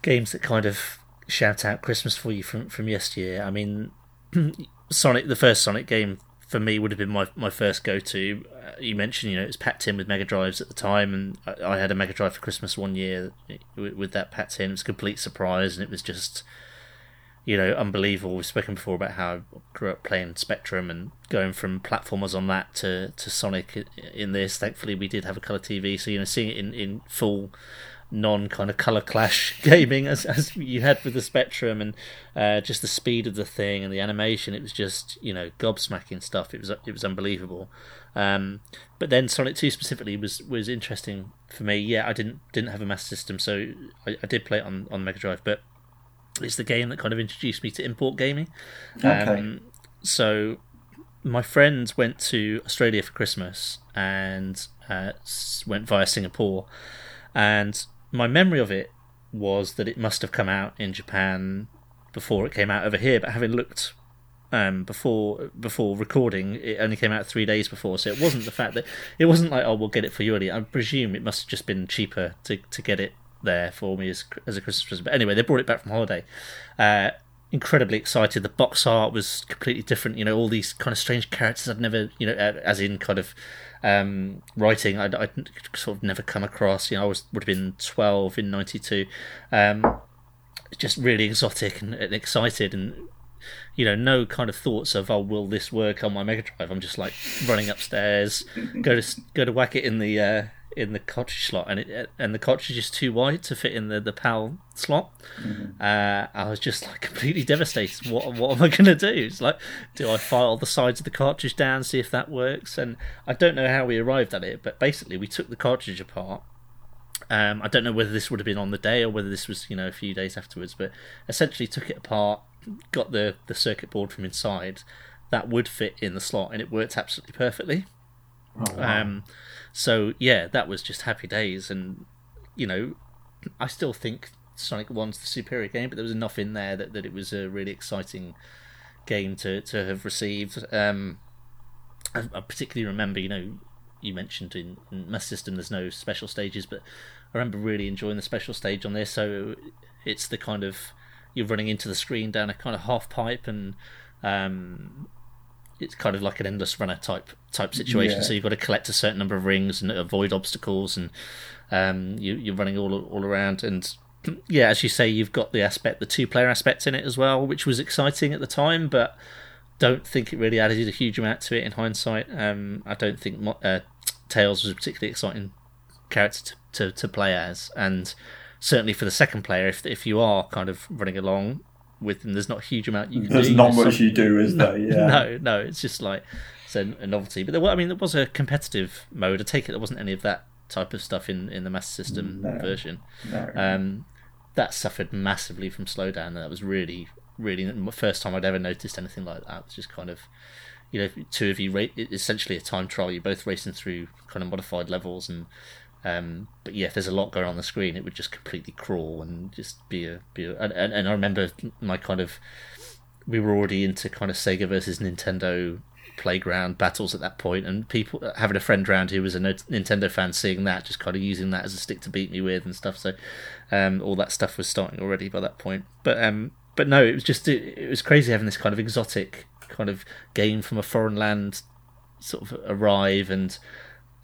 games that kind of shout out Christmas for you from from yesteryear. I mean, Sonic, the first Sonic game for me would have been my, my first go to. Uh, you mentioned, you know, it was packed in with Mega Drives at the time, and I, I had a Mega Drive for Christmas one year with, with that packed in. It was complete surprise, and it was just, you know, unbelievable. We've spoken before about how I grew up playing Spectrum and going from platformers on that to, to Sonic in this. Thankfully, we did have a colour TV, so, you know, seeing it in, in full non kind of color clash gaming as, as you had with the Spectrum and uh, just the speed of the thing and the animation. It was just you know gobsmacking stuff. It was it was unbelievable. Um, but then Sonic Two specifically was was interesting for me. Yeah, I didn't didn't have a Master System, so I, I did play it on on Mega Drive, but it's the game that kind of introduced me to import gaming. Okay. Um, so my friends went to Australia for Christmas and uh, went via Singapore, and my memory of it was that it must have come out in Japan before it came out over here. But having looked um, before before recording, it only came out three days before, so it wasn't the fact that it wasn't like oh we'll get it for you early. I presume it must have just been cheaper to to get it there for me as as a Christmas present. But anyway, they brought it back from holiday. Uh, incredibly excited. The box art was completely different. You know, all these kind of strange characters I'd never, you know, as in kind of um, writing I'd, I'd, sort of never come across. You know, I was would have been twelve in '92. Um, just really exotic and, and, excited, and you know, no kind of thoughts of oh, will this work on my Mega Drive? I'm just like running upstairs, go to go to whack it in the uh, in the cartridge slot, and it and the cartridge is too wide to fit in the the PAL slot. Mm-hmm. Uh, I was just like completely devastated. What what am I going to do? It's like, do I file the sides of the cartridge down, see if that works? And I don't know how we arrived at it, but basically we took the cartridge apart. Um, I don't know whether this would have been on the day or whether this was you know a few days afterwards, but essentially took it apart, got the the circuit board from inside. That would fit in the slot, and it worked absolutely perfectly. Oh, wow. um, so yeah, that was just happy days, and you know, I still think Sonic One's the superior game, but there was enough in there that, that it was a really exciting game to to have received. Um, I, I particularly remember, you know, you mentioned in, in Master System there's no special stages, but I remember really enjoying the special stage on this. So it's the kind of you're running into the screen down a kind of half pipe and um, it's kind of like an endless runner type type situation. Yeah. So you've got to collect a certain number of rings and avoid obstacles, and um, you, you're running all all around. And yeah, as you say, you've got the aspect, the two player aspect in it as well, which was exciting at the time, but don't think it really added a huge amount to it in hindsight. Um, I don't think uh, Tails was a particularly exciting character to, to, to play as, and certainly for the second player, if if you are kind of running along, with them. There's not a huge amount you can There's do. not much you do, is there? Yeah. No, no, it's just like it's a, a novelty. But there, I mean, there was a competitive mode. I take it there wasn't any of that type of stuff in, in the Master System No. version. No. Um, that suffered massively from slowdown, and that was really, really the first time I'd ever noticed anything like that. It was just kind of, you know, two of you, ra- essentially a time trial. You're both racing through kind of modified levels, and um, but yeah, if there's a lot going on the screen, it would just completely crawl and just be a be a. And, and, I remember my kind of, we were already into kind of Sega versus Nintendo playground battles at that point, and people having a friend around who was a Nintendo fan, seeing that, just kind of using that as a stick to beat me with and stuff. So, um, all that stuff was starting already by that point. But um, but no, it was just it, it was crazy having this kind of exotic kind of game from a foreign land sort of arrive and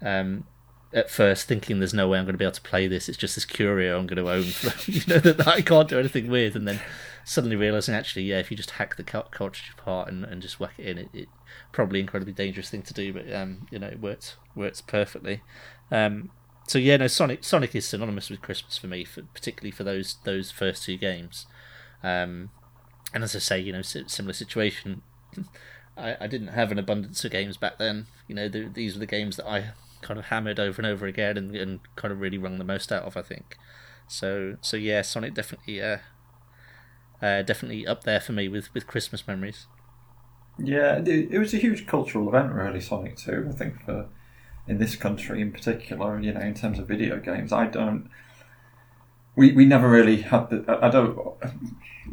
um, at first thinking there's no way I'm going to be able to play this. It's just this curio I'm going to own, for, you know, that I can't do anything with. And then suddenly realizing, actually, yeah, if you just hack the cartridge apart and, and just whack it in, it, it probably incredibly dangerous thing to do, but um, you know, it works works perfectly. Um, so yeah, no, Sonic Sonic is synonymous with Christmas for me, for, particularly for those those first two games. Um, and as I say, you know, similar situation. I, I didn't have an abundance of games back then. You know, the, these were the games that I kind of hammered over and over again and, and kind of really wrung the most out of. I think. So so yeah, Sonic definitely uh, uh, definitely up there for me with with Christmas memories. Yeah, it, it was a huge cultural event, really. Sonic Two, I think for in this country in particular. You know, in terms of video games, I don't. We, we never really had the. I don't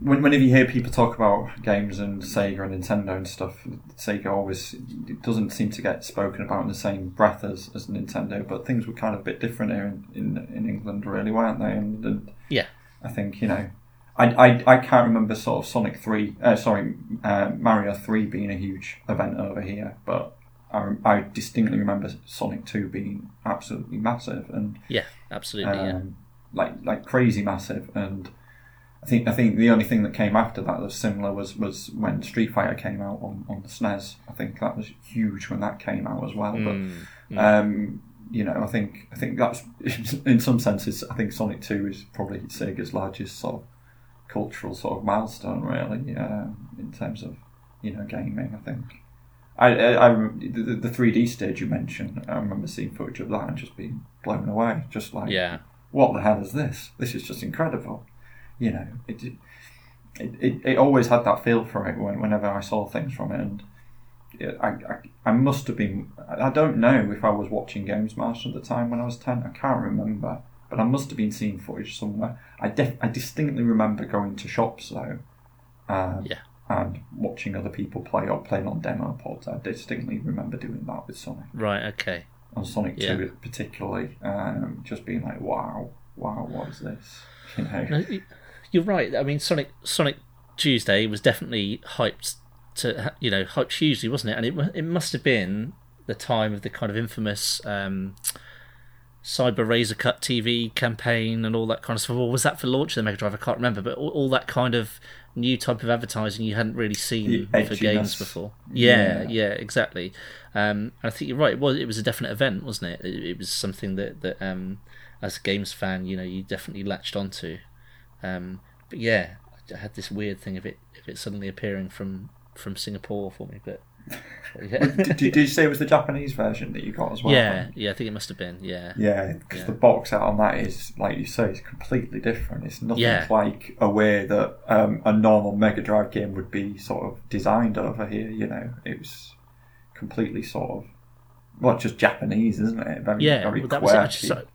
whenever you hear people talk about games and Sega and Nintendo and stuff, Sega always it doesn't seem to get spoken about in the same breath as, as Nintendo. But things were kind of a bit different here in, in, in England, really, weren't they? And, and, yeah, I think you know, I, I, I can't remember sort of Sonic Three, uh, sorry, uh, Mario Three being a huge event over here, but. I, I distinctly remember Sonic Two being absolutely massive and yeah, absolutely, um, yeah. Like like crazy massive, and I think I think the only thing that came after that that was similar was, was when Street Fighter came out on, on the SNES. I think that was huge when that came out as well. Mm, but mm. Um, you know, I think I think that's in some senses. I think Sonic Two is probably Sega's largest sort of cultural sort of milestone, really, uh, in terms of you know gaming. I think. I, I, I the three D stage you mentioned. I remember seeing footage of that and just being blown away. Just like, Yeah. What the hell is this? This is just incredible. You know, it it, it, it always had that feel for it when, whenever I saw things from it, and it, I, I I must have been. I don't know if I was watching Games Master at the time when I was ten. I can't remember, but I must have been seeing footage somewhere. I def, I distinctly remember going to shops though. Um, Yeah. And watching other people play or playing on demo pods, I distinctly remember doing that with Sonic Right. Okay. On Sonic Yeah. Two, particularly, um, just being like, "Wow, wow, what is this?" You know? No, you're right. I mean, Sonic Sonic Tuesday was definitely hyped to you know hyped hugely, wasn't it? And it it must have been the time of the kind of infamous um, Cyber Razor Cut TV campaign and all that kind of stuff. Or was that for launch of the Mega Drive? I can't remember, but all, all that kind of new type of advertising you hadn't really seen The for games before. Yeah, Yeah. yeah, exactly. Um, I think you're right. It was it was a definite event, wasn't it? It, it was something that that um, as a games fan, you know, you definitely latched onto. Um, but yeah, I had this weird thing of it of it suddenly appearing from from Singapore for me. But yeah, did, did, you say it was the Japanese version that you got as well? yeah, yeah, I think it must have been. Yeah, Yeah, because Yeah. the box out on that is, like you say, it's completely different. It's nothing Yeah. like a way that um, a normal Mega Drive game would be sort of designed over here. You know, it was completely sort of, well, just Japanese, isn't it? Very, yeah. very Well, that was quirky.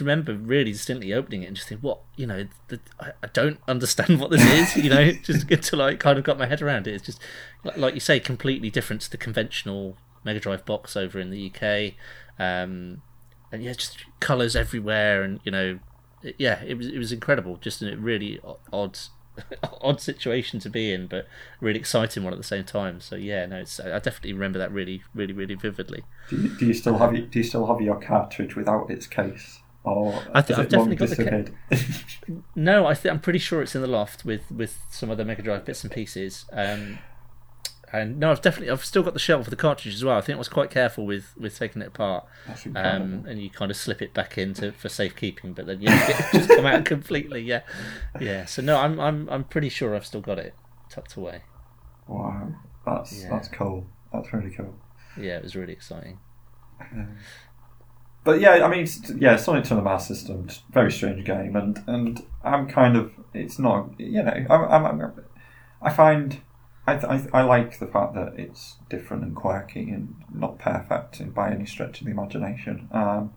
Remember really distinctly opening it and just think, what you know, the, I, I don't understand what this is. You know, just until I kind of got my head around it. It's just like, like you say, completely different to the conventional Mega Drive box over in the UK. Um, and yeah, just colours everywhere, and you know, it- yeah, it was it was incredible. Just a really odd, odd situation to be in, but really exciting one at the same time. So yeah, no, I definitely remember that really, really, really vividly. Do you, do you still have? Do you still have your cartridge without its case, or I th- I've definitely got the ca- No, I th- I'm pretty sure it's in the loft with, with some other Mega Drive bits and pieces. Um, and no, I've definitely I've still got the shell for the cartridge as well. I think I was quite careful with, with taking it apart. Um, and you kind of slip it back into for safekeeping, but then yeah, it just come out completely. Yeah, yeah. So no, I'm I'm I'm pretty sure I've still got it tucked away. wow, that's Yeah. that's cool. That's really cool. Yeah, it was really exciting. But yeah, I mean, yeah, Sonic Two the Master System, very strange game, and and I'm kind of, it's not, you know, I'm, I'm, I'm I find, I, I I like the fact that it's different and quirky and not perfect by any stretch of the imagination, um,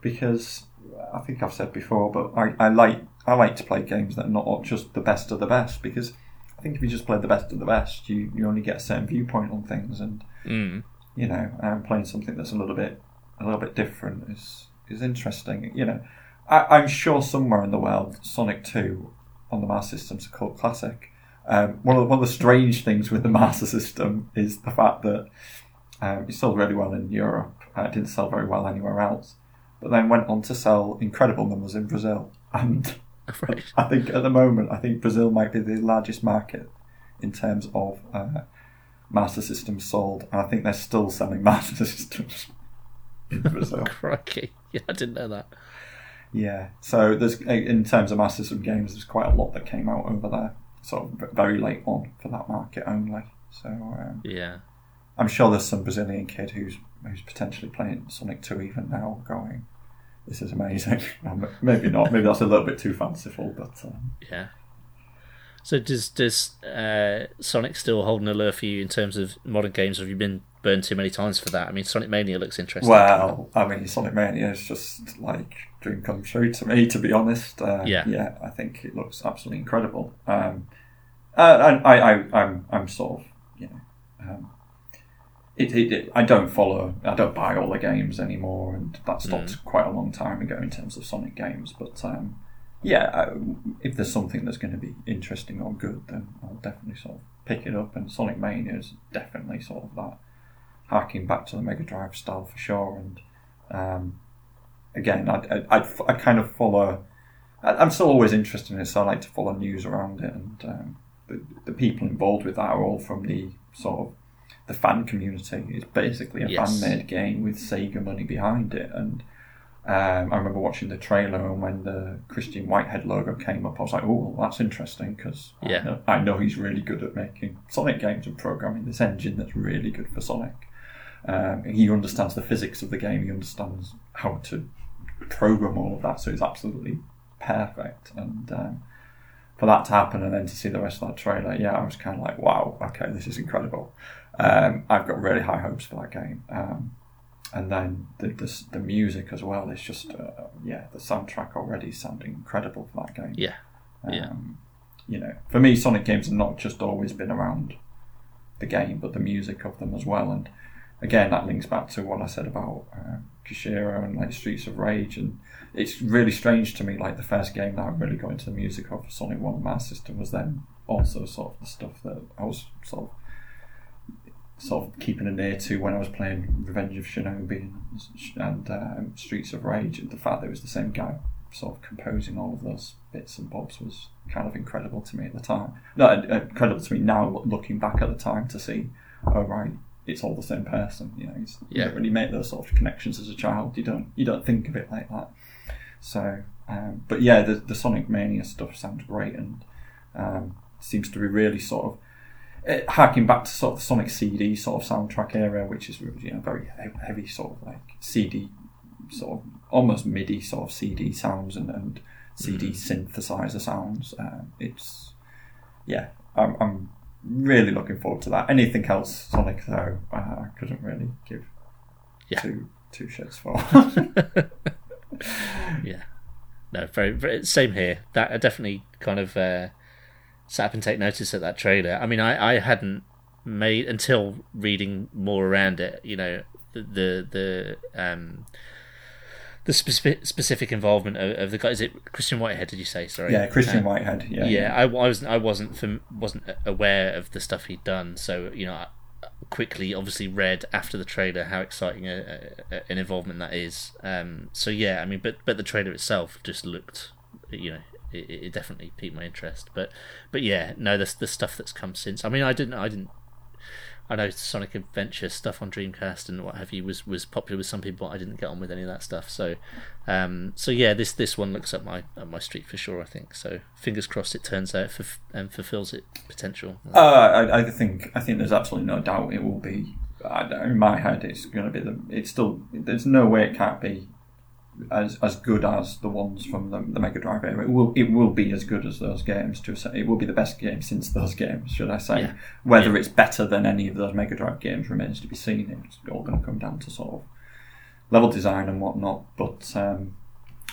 because I think I've said before, but I, I like I like to play games that are not just the best of the best, because I think if you just play the best of the best, you, you only get a certain viewpoint on things, and Mm. you know, um, playing something that's a little bit a little bit different is is interesting. You know, I, I'm sure somewhere in the world, Sonic Two on the Master System's a cult classic. Um, one of the, one of the strange things with the Master System is the fact that um, it sold really well in Europe. Uh, it didn't sell very well anywhere else, but then went on to sell incredible numbers in Brazil. And Right. I think at the moment, I think Brazil might be the largest market in terms of uh, Master Systems sold, and I think they're still selling Master Systems in Brazil. Crikey! Yeah, I didn't know that. yeah, so there's in terms of Master System games, there's quite a lot that came out over there, sort of very late on for that market only. So um, Yeah. I'm sure there's some Brazilian kid who's who's potentially playing Sonic 2 even now, going, "This is amazing." Maybe not. Maybe that's a little bit too fanciful, but. Um, Yeah. So does does uh, Sonic still hold an allure for you in terms of modern games? Have you been burned too many times for that? I mean, Sonic Mania looks interesting. Well, I mean, Sonic Mania is just like dream come true to me. To be honest, uh, Yeah. yeah, I think it looks absolutely incredible. Um, uh, and I, I, I'm, I'm sort of, you know, um, it, it, it, I don't follow, I don't buy all the games anymore, and that stopped quite a long time ago in terms of Sonic games. But um, yeah, I, if there's something that's going to be interesting or good, then I'll definitely sort of pick it up. And Sonic Mania is definitely sort of that harking back to the Mega Drive style for sure. And um, again, I, I, I, kind of follow. I, I'm still always interested in it, so I like to follow news around it. And um, the, the people involved with that are all from the sort of the fan community. It's basically a Yes. fan made game with Sega money behind it. And um, I remember watching the trailer, and when the Christian Whitehead logo came up, I was like, "Oh, well, that's interesting," because Yeah. I, know, I know he's really good at making Sonic games and programming this engine that's really good for Sonic. Um, he understands the physics of the game. He understands how to program all of that. So it's absolutely perfect. And um, for that to happen, and then to see the rest of that trailer, yeah, I was kind of like, wow, okay, this is incredible. Um, I've got really high hopes for that game. And then the, the the music as well is just uh, yeah, the soundtrack already sounding incredible for that game. Yeah. Yeah. Um, you know, for me, Sonic games have not just always been around the game, but the music of them as well. And again, that links back to what I said about uh, Koshiro and like Streets of Rage. And it's really strange to me, like the first game that I really got into the music of for Sonic One Master System was then also sort of the stuff that I was sort of sort of keeping an ear to when I was playing Revenge of Shinobi and, and um, Streets of Rage. And the fact that it was the same guy sort of composing all of those bits and bobs was kind of incredible to me at the time. No, uh, incredible to me now, looking back at the time to see, oh right, it's all the same person. You know, it's, you don't really make those sort of connections as a child. You don't you don't think of it like that. So, um, but yeah, the the Sonic Mania stuff sounds great and um, seems to be really sort of it, harking back to sort of the Sonic CD sort of soundtrack era, which is you know very heavy sort of like CD sort of almost MIDI sort of CD sounds and, and CD synthesizer sounds. Um, it's yeah, I'm, I'm really looking forward to that. Anything else Sonic though, uh, I couldn't really give Yeah. two two shits for. yeah. No, very, very same here. That I definitely kind of uh, sat up and take notice at that trailer. I mean, I, I hadn't made until reading more around it. You know, the the, the um the specific specific involvement of, of the guy. Is it Christian Whitehead? Did you say? Sorry. yeah, Christian Um, Whitehead. Yeah, yeah, I, I wasn't. I wasn't. Fam- wasn't aware of the stuff he'd done. So you know, I quickly, obviously, read after the trailer how exciting a, a, an involvement that is. Um, so yeah, I mean, but but the trailer itself just looked, you know, it, it definitely piqued my interest. But but yeah, no, the the stuff that's come since. I mean, I didn't. I didn't. I know Sonic Adventure stuff on Dreamcast and what have you was, was popular with some people. But I didn't get on with any of that stuff. So, um, so yeah, this this one looks up my up my street for sure. I think so. Fingers crossed it turns out f- and fulfills its potential. Uh, I, I think I think there's absolutely no doubt it will be. I, in my head, it's going to be the. It's still. There's no way it can't be as as good as the ones from the, the Mega Drive era. It will. It will be as good as those games. To a, it will be the best game since those games, should I say? Yeah. Whether it's better than any of those Mega Drive games remains to be seen. It's all going to come down to sort of level design and whatnot. But um,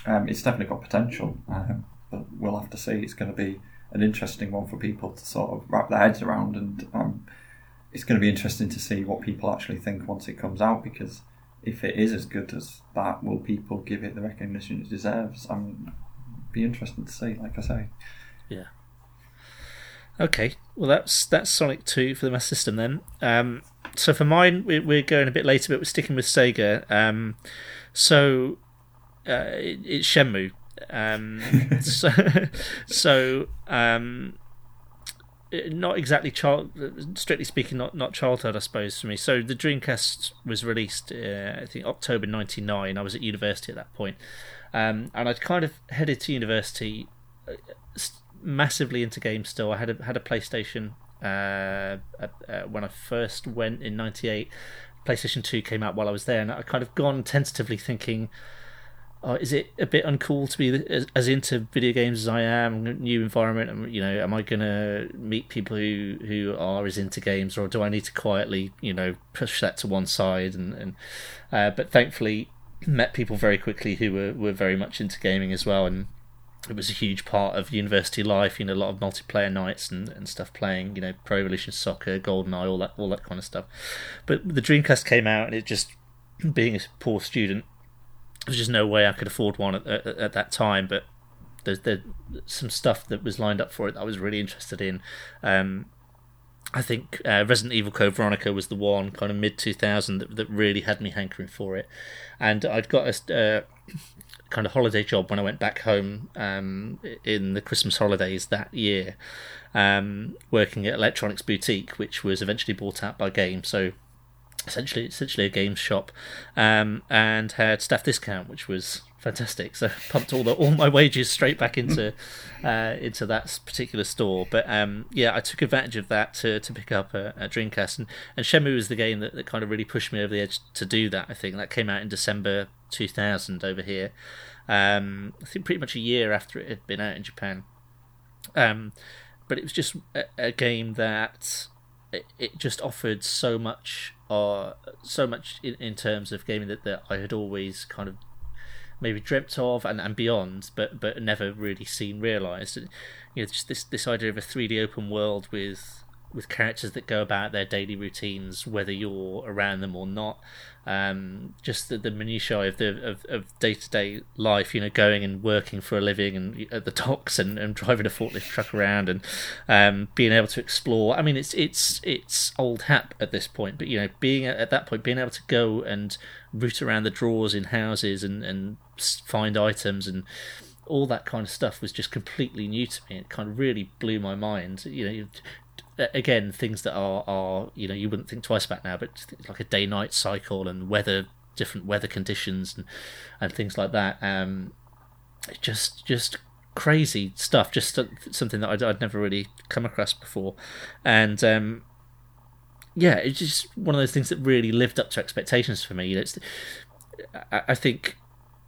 um, it's definitely got potential. Um, but we'll have to see. It's going to be an interesting one for people to sort of wrap their heads around, and um, it's going to be interesting to see what people actually think once it comes out. Because if it is as good as that, will people give it the recognition it deserves? I mean, be interesting to see. Like I say, yeah. Okay, well that's that's Sonic Two for the Master System then. Um, so for mine, we're, we're going a bit later, but we're sticking with Sega. Um, so uh, it, it's Shenmue. Um, so so um, not exactly child, strictly speaking, not not childhood, I suppose for me. So the Dreamcast was released, uh, I think October '99. I was at university at that point, um, and I'd kind of headed to university uh, massively into games. Still, I had a had a PlayStation uh, uh, when I first went in '98. PlayStation Two came out while I was there, and I kind of gone tentatively thinking. Is it a bit uncool to be as, as into video games as I am? New environment, and you know, am I gonna meet people who who are as into games, or do I need to quietly, you know, push that to one side? And and uh, but thankfully, met people very quickly who were were very much into gaming as well, and it was a huge part of university life. You know, a lot of multiplayer nights and, and stuff playing. You know, Pro Evolution Soccer, GoldenEye, all that all that kind of stuff. But the Dreamcast came out, and it just being a poor student there's just no way I could afford one at, at, at that time. But there's there some stuff that was lined up for it that I was really interested in. Um, I think uh, Resident Evil Code Veronica was the one kind of mid 2000 that, that really had me hankering for it, and I'd got a, uh, kind of holiday job when I went back home um, in the Christmas holidays that year, um, working at Electronics Boutique, which was eventually bought out by Game. So essentially, essentially a games shop, um, and had staff discount, which was fantastic. So pumped all the all my wages straight back into uh, into that particular store. But um, yeah, I took advantage of that to, to pick up a, a Dreamcast, and, and Shenmue was the game that, that kind of really pushed me over the edge to do that. I think that came out in December 2000 over here. Um, I think pretty much a year after it had been out in Japan. Um, but it was just a, a game that it, just offered so much, uh, so much in, in terms of gaming that, that I had always kind of maybe dreamt of and, and beyond, but but never really seen realised. You know, just this this idea of a 3D open world with with characters that go about their daily routines, whether you're around them or not. Um, just the, the minutiae of the of day to day life, you know, going and working for a living and at the docks and, and driving a forklift truck around and um, being able to explore. I mean, it's it's it's old hat at this point, but you know, being at, at that point, being able to go and root around the drawers in houses and and find items and all that kind of stuff was just completely new to me. It kind of really blew my mind. You know, again things that are are you know you wouldn't think twice about now, but like a day night cycle and weather different weather conditions and and things like that. Um, just just crazy stuff. Just something that I'd, I'd never really come across before, and um, yeah, it's just one of those things that really lived up to expectations for me. You know, I think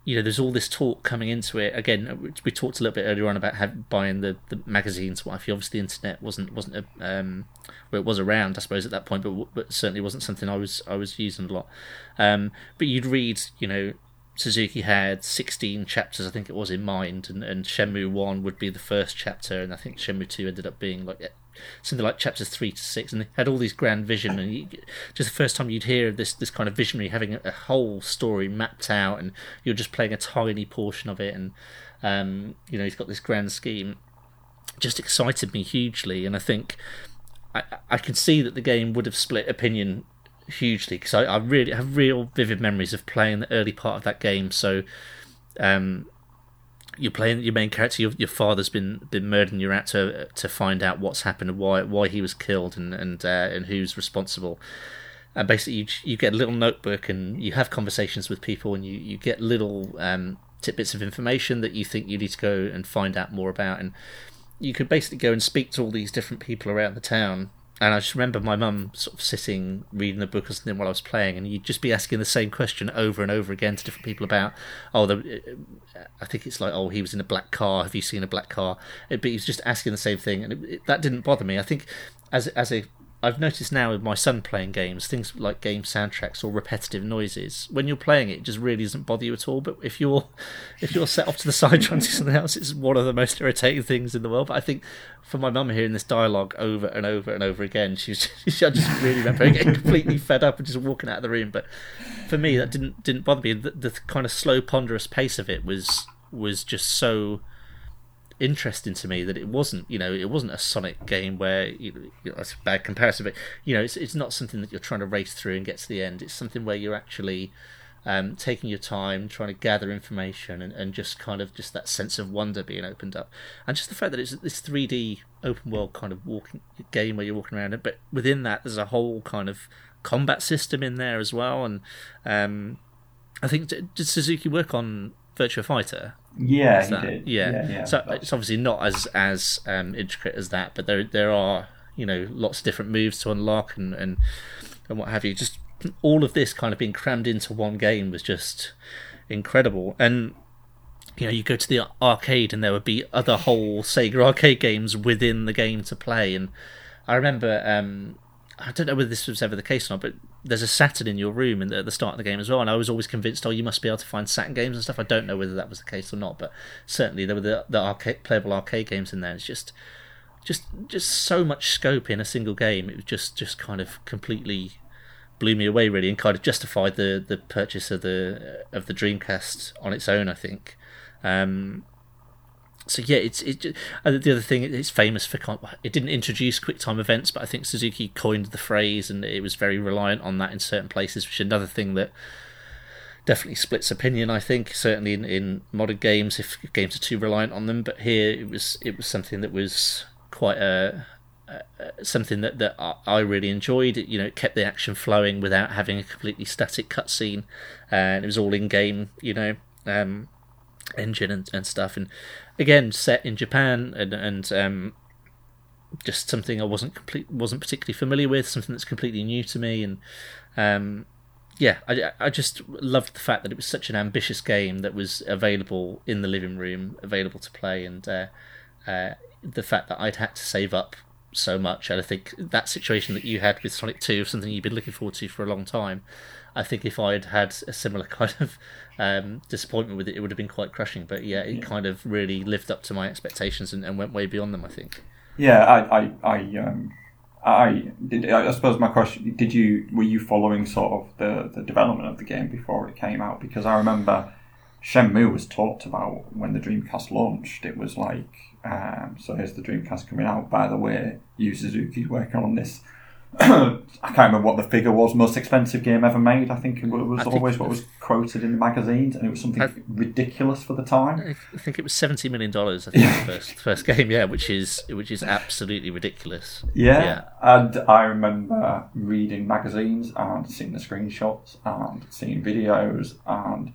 you know, there's all this talk coming into it. Again, we talked a little bit earlier on about have, buying the, the magazines. What if obviously the internet wasn't wasn't a, um, well, it was around, I suppose, at that point, but but certainly wasn't something I was I was using a lot. Um, but you'd read, you know, Suzuki had 16 chapters, I think it was in mind, and, and Shenmue 1 would be the first chapter, and I think Shenmue 2 ended up being like something like chapters three to six, and they had all these grand vision. And you, just the first time you'd hear of this this kind of visionary having a, a, whole story mapped out, and you're just playing a tiny portion of it, and um, you know he's got this grand scheme. Just excited me hugely, and I think I, I can see that the game would have split opinion hugely because I, I really have real vivid memories of playing the early part of that game. So um, you're playing your main character. Your, your father's been been murdered, and you're out to to find out what's happened and why why he was killed and and uh, and who's responsible. And basically, you you get a little notebook and you have conversations with people, and you you get little um, tidbits of information that you think you need to go and find out more about. And you could basically go and speak to all these different people around the town and I just remember my mum sort of sitting reading the book or something while I was playing, and you'd just be asking the same question over and over again to different people about, oh, the, I think it's like, oh, he was in a black car. Have you seen a black car? It, but he was just asking the same thing, and it, it, that didn't bother me. I think as as a I've noticed now with my son playing games, things like game soundtracks or repetitive noises. When you're playing it, it just really doesn't bother you at all. But if you're if you're set off to the side trying to do something else, it's one of the most irritating things in the world. But I think for my mum hearing this dialogue over and over and over again, she's she, I just really remember getting completely fed up and just walking out of the room. But for me, that didn't didn't bother me. The, the kind of slow, ponderous pace of it was was just so interesting to me that it wasn't you know it wasn't a Sonic game where you know, it's a bad comparison but you know it's it's not something that you're trying to race through and get to the end. It's something where you're actually um, taking your time trying to gather information and, and just kind of just that sense of wonder being opened up. And just the fact that it's this 3D open world kind of walking game where you're walking around it but within that there's a whole kind of combat system in there as well. And um, I think did Suzuki work on Virtua Fighter yeah, he did. Yeah. yeah, yeah so it's obviously not as as um, intricate as that, but there there are you know lots of different moves to unlock and and and what have you. Just all of this kind of being crammed into one game was just incredible. And you know, you go to the arcade and there would be other whole Sega arcade games within the game to play. And I remember um, I don't know whether this was ever the case or not, but there's a Saturn in your room at the start of the game as well. And I was always convinced, oh, you must be able to find Saturn games and stuff. I don't know whether that was the case or not, but certainly there were the, the arcade, playable arcade games in there. It's just, just, just so much scope in a single game. It just, just kind of completely blew me away really, and kind of justified the the purchase of the of the Dreamcast on its own. I think. Um, so yeah, it's it. The other thing, it's famous for it didn't introduce QuickTime events, but I think Suzuki coined the phrase, and it was very reliant on that in certain places. Which is another thing that definitely splits opinion. I think certainly in, in modern games, if games are too reliant on them. But here it was it was something that was quite a, a something that that I really enjoyed. It, you know, it kept the action flowing without having a completely static cutscene, and it was all in game. You know. Um, engine and, and stuff. And again set in Japan and and um, just something I wasn't complete wasn't particularly familiar with something that's completely new to me. And um, yeah, I, I just loved the fact that it was such an ambitious game that was available in the living room, available to play, and uh, uh, the fact that I'd had to save up so much. And I think that situation that you had with Sonic 2, something you've been looking forward to for a long time, I think if I'd had a similar kind of um, disappointment with it, it would have been quite crushing. But yeah, it yeah. kind of really lived up to my expectations and, and, went way beyond them, I think. Yeah, I, I, I um I did. I suppose my question: Did you were you following sort of the the development of the game before it came out? Because I remember Shenmue was talked about when the Dreamcast launched. It was like, um, so here's the Dreamcast coming out. By the way, Yu Suzuki's working on this I can't remember what the figure was. Most expensive game ever made. I think it was I always what was quoted in the magazines, and it was something I, ridiculous for the time. I think it was seventy million dollars. I think the first first game, yeah, which is which is absolutely ridiculous. Yeah, yeah, and I remember reading magazines and seeing the screenshots and seeing videos and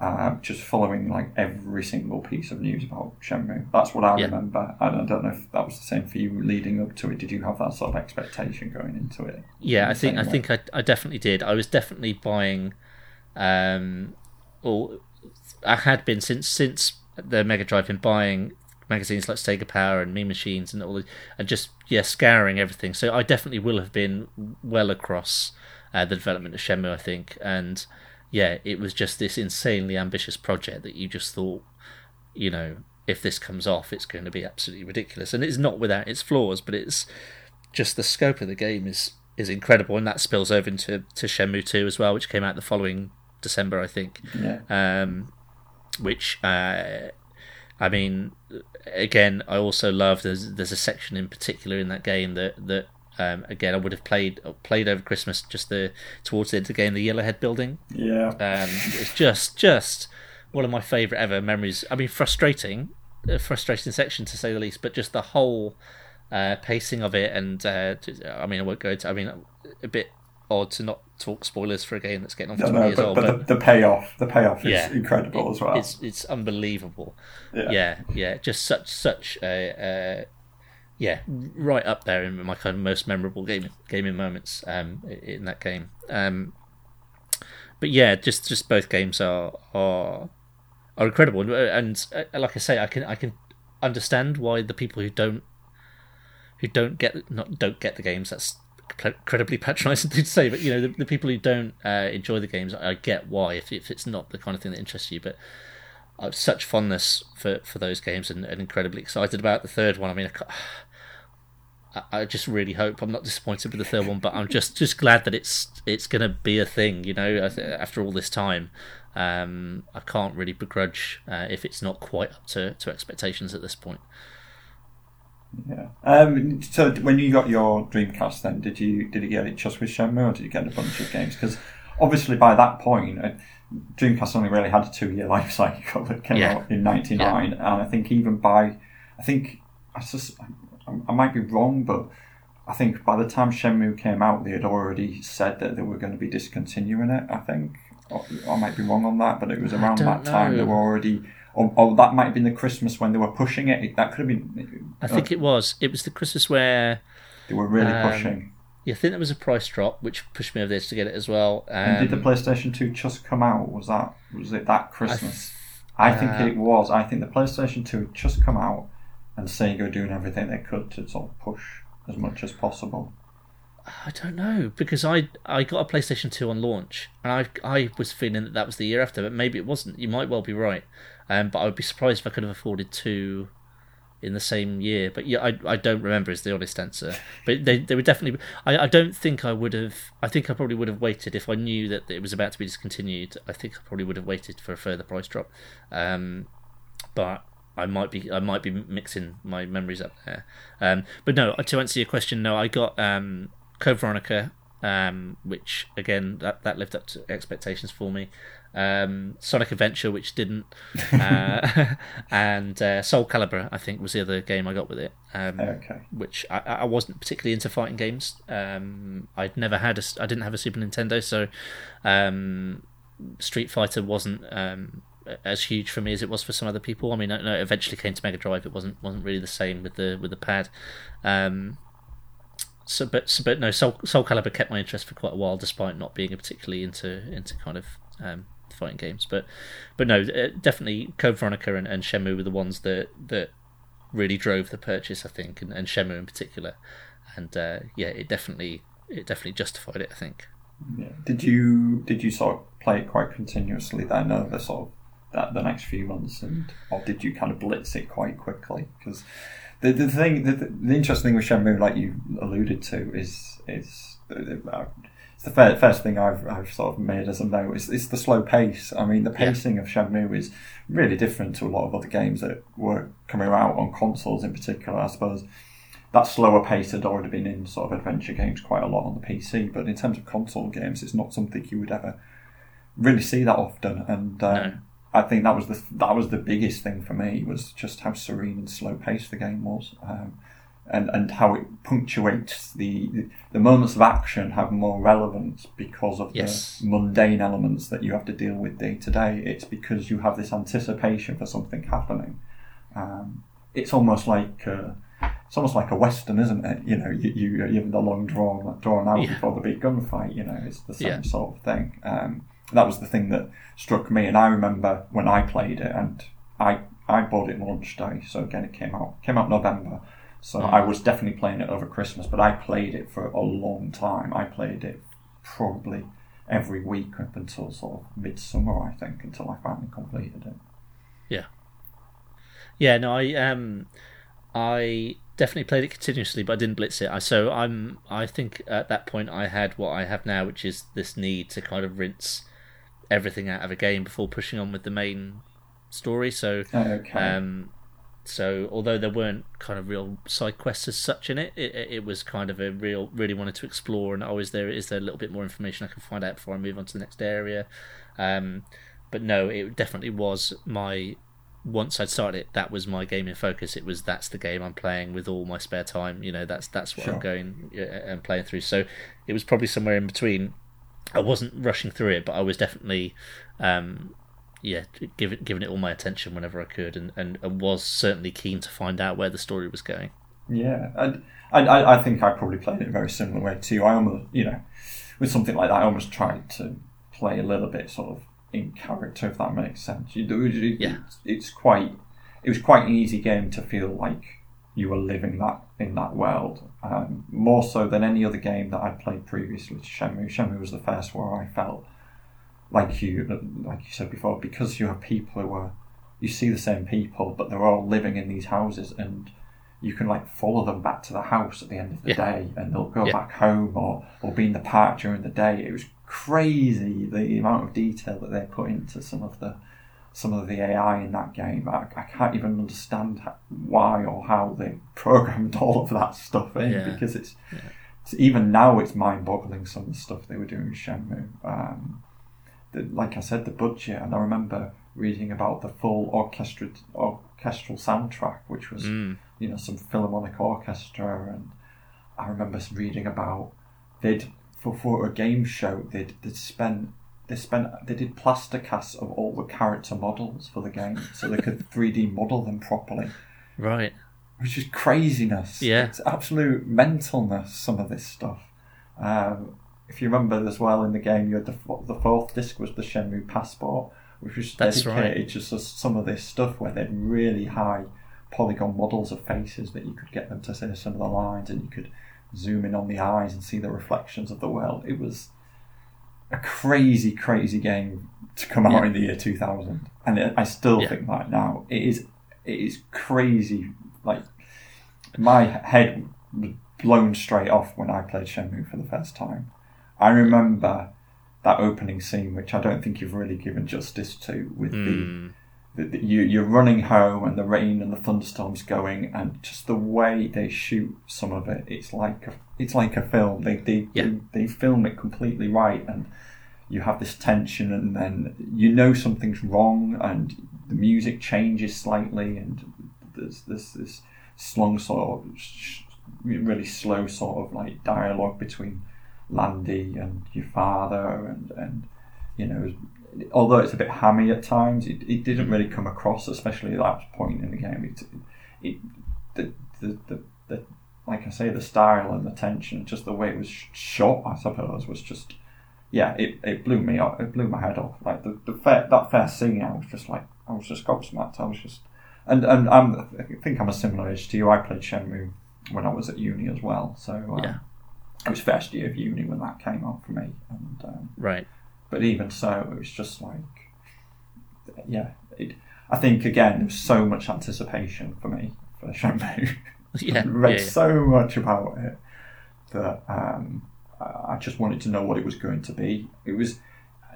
uh, just following like every single piece of news about Shenmue. That's what I yeah. remember. I don't, I don't, know if that was the same for you leading up to it. Did you have that sort of expectation going into it? Yeah, I think I way? think I, I definitely did. I was definitely buying, um, or I had been since since the Mega Drive been buying magazines like Sega Power and Mean Machines and all, the, and just yeah scouring everything. So I definitely will have been well across uh, the development of Shenmue. I think and yeah, it was just this insanely ambitious project that you just thought, you know, if this comes off, it's going to be absolutely ridiculous. And it's not without its flaws, but it's just the scope of the game is is incredible, and that spills over into to Shenmue 2 as well, which came out the following December, I think. Yeah. Um, which, uh, I mean, again, I also love there's there's a section in particular in that game that that um, again, I would have played played over Christmas just the towards the end of the game, the Yellowhead building. Yeah, um, it's just just one of my favourite ever memories. I mean, frustrating, a frustrating section to say the least, but just the whole uh, pacing of it, and uh, I mean, I won't go into. I mean, a bit odd to not talk spoilers for a game that's getting on for no, 20 no, years but, old. But, but the, the, payoff, the payoff is incredible it, as well. It's it's unbelievable. Yeah, yeah, yeah just such such a, a yeah, right up there in my kind of most memorable game gaming moments um, in that game. Um, but yeah, just just both games are are are incredible, and, and uh, like I say, I can I can understand why the people who don't who don't get not don't get the games. That's incredibly patronising to say, but you know the, the people who don't uh, enjoy the games, I get why if if it's not the kind of thing that interests you, but. I have such fondness for, for those games and, and incredibly excited about the third one. I mean, I I just really hope I'm not disappointed with the third one, but I'm just just glad that it's it's going to be a thing. You know, after all this time, um, I can't really begrudge uh, if it's not quite up to, to expectations at this point. Yeah. Um, so when you got your Dreamcast, then did you did you get it just with Shenmue, or did you get a bunch of games? Because obviously by that point, uh, Dreamcast only really had a two year life cycle. It came yeah. out in '99, yeah. and I think even by I think I just I might be wrong, but I think by the time Shenmue came out, they had already said that they were going to be discontinuing it. I think I might be wrong on that, but it was around that know. time they were already. Or, or, that might have been the Christmas when they were pushing it. That could have been. I think uh, it was. It was the Christmas where they were really um, pushing. Yeah, I think there was a price drop, which pushed me over there to get it as well. Um, and did the um, PlayStation Two just come out? Was that was it that Christmas? I, th- I think uh, it was. I think the PlayStation Two just come out and Sega doing everything they could to sort of push as much as possible? I don't know because I I got a PlayStation Two on launch, and I I was feeling that that was the year after, but maybe it wasn't. You might well be right, um, but I would be surprised if I could have afforded two in the same year. But yeah, I I don't remember is the honest answer. But they they were definitely. I I don't think I would have. I think I probably would have waited if I knew that it was about to be discontinued. I think I probably would have waited for a further price drop. Um, but I might be I might be mixing my memories up there. Um, but no, to answer your question, no, I got um, Code Veronica, um, which again that that lived up to expectations for me. um, Sonic Adventure, which didn't, uh, and uh, Soul Calibur, I think, was the other game I got with it. Um, Okay. Which I, I wasn't particularly into fighting games. Um, I'd never had a, I didn't have a Super Nintendo, so um, Street Fighter wasn't um, as huge for me as it was for some other people. I mean, know it eventually came to Mega Drive. It wasn't wasn't really the same with the with the pad. Um, so, but so, but no, Soul, Soul Calibur kept my interest for quite a while, despite not being particularly into into kind of um, fighting games. But but no, uh, definitely Code Veronica and, and Shenmue were the ones that that really drove the purchase, I think, and, and Shenmue in particular. And uh, yeah, it definitely it definitely justified it, I think. Yeah. Did you did you sort of play it quite continuously then over sort of that the next few months, and or did you kind of blitz it quite quickly? Because the the thing the, the interesting thing with Shenmue, like you alluded to, is is uh, it's the first, first thing I've I've sort of made as a note is it's the slow pace. I mean, the Yeah. pacing of Shenmue is really different to a lot of other games that were coming out on consoles in particular. I suppose that slower pace had already been in sort of adventure games quite a lot on the PC, but in terms of console games, it's not something you would ever really see that often. And um. I think that was the that was the biggest thing for me was just how serene and slow paced the game was, um, and and how it punctuates the the moments of action have more relevance because of Yes. the mundane elements that you have to deal with day to day. It's because you have this anticipation for something happening. Um, it's almost like. Uh, it's almost like a western, isn't it? You know, you you, you have the long drawn drawn out Yeah. before the big gunfight. You know, it's the same Yeah. sort of thing. Um, that was the thing that struck me, and I remember when I played it, and I I bought it launch day, so again it came out came out November, so Mm. I was definitely playing it over Christmas, but I played it for a long time. I played it probably every week up until sort of midsummer, I think, until I finally completed it. Yeah. Yeah, no, I um, I definitely played it continuously, but I didn't blitz it. I so I'm I think at that point I had what I have now, which is this need to kind of rinse everything out of a game before pushing on with the main story. So Okay. um, so although there weren't kind of real side quests as such in it, it, it was kind of a real really wanted to explore and always there is there a little bit more information I can find out before I move on to the next area. Um, but no, it definitely was my once I'd started it, that was my game in focus. It was that's the game I'm playing with all my spare time. You know, that's that's what I'm going uh, and playing through. So it was probably somewhere in between. I wasn't rushing through it, but I was definitely, um, yeah, giving giving it all my attention whenever I could, and, and, and was certainly keen to find out where the story was going. Yeah, and I, I, I think I probably played it a very similar way too. I almost, you know, with something like that, I almost tried to play a little bit sort of in character, if that makes sense. You do, Yeah. it's, it's quite, it was quite an easy game to feel like you were living that in that world, um, more so than any other game that I'd played previously to Shenmue. Shenmue was the first where I felt like you, like you said before, because you have people who are, you see the same people, but they're all living in these houses and you can like follow them back to the house at the end of the Yeah. day and they'll go Yeah. back home or, or be in the park during the day. It was crazy the amount of detail that they put into some of the some of the AI in that game. I, I can't even understand why or how they programmed all of that stuff in Yeah. because it's, it's even now it's mind boggling some of the stuff they were doing with Shenmue. Um, the, like I said, the budget, and I remember reading about the full orchestra, orchestral soundtrack, which was Mm. you know some philharmonic orchestra, and I remember reading about they'd for for a game show they'd they'd spent they spent they did plaster casts of all the character models for the game so they could 3D model them properly, Right. which is craziness. Yeah. it's absolute mentalness. Some of this stuff. Um, if you remember as well in the game, you had the the fourth disc was the Shenmue Passport, which was That's dedicated right. just to some of this stuff where they had really high polygon models of faces that you could get them to say some of the lines, and you could zoom in on the eyes and see the reflections of the world. It was a crazy, crazy game to come out Yeah. in the year 2000, and it, I still Yeah. think that now it is it is crazy. Like my head was blown straight off when I played Shenmue for the first time. I remember that opening scene, which I don't think you've really given justice to, with Mm. the, the you you're running home and the rain and the thunderstorms going, and just the way they shoot some of it, it's like a, it's like a film. They they, Yeah. they they film it completely right, and you have this tension, and then you know something's wrong, and the music changes slightly, and there's this this long sort of sh- really slow sort of like dialogue between Lan Di and your father, and and you know, although it's a bit hammy at times, it, it didn't really come across, especially at that point in the game. It, it the, the, the, the like I say, the style and the tension, just the way it was shot, I suppose, was just yeah, it, it blew me off. It blew my head off. Like the, the fair, that first scene, I was just like, I was just gobsmacked. I was just, and and I'm, I think I'm a similar age to you. I played Shenmue when I was at uni as well. So um, Yeah. it was first year of uni when that came out for me. And um, Right. But even so, it was just like, yeah. It, I think again, there was so much anticipation for me for Shenmue. Yeah. read yeah, yeah. so much about it that um, I I just wanted to know what it was going to be. It was,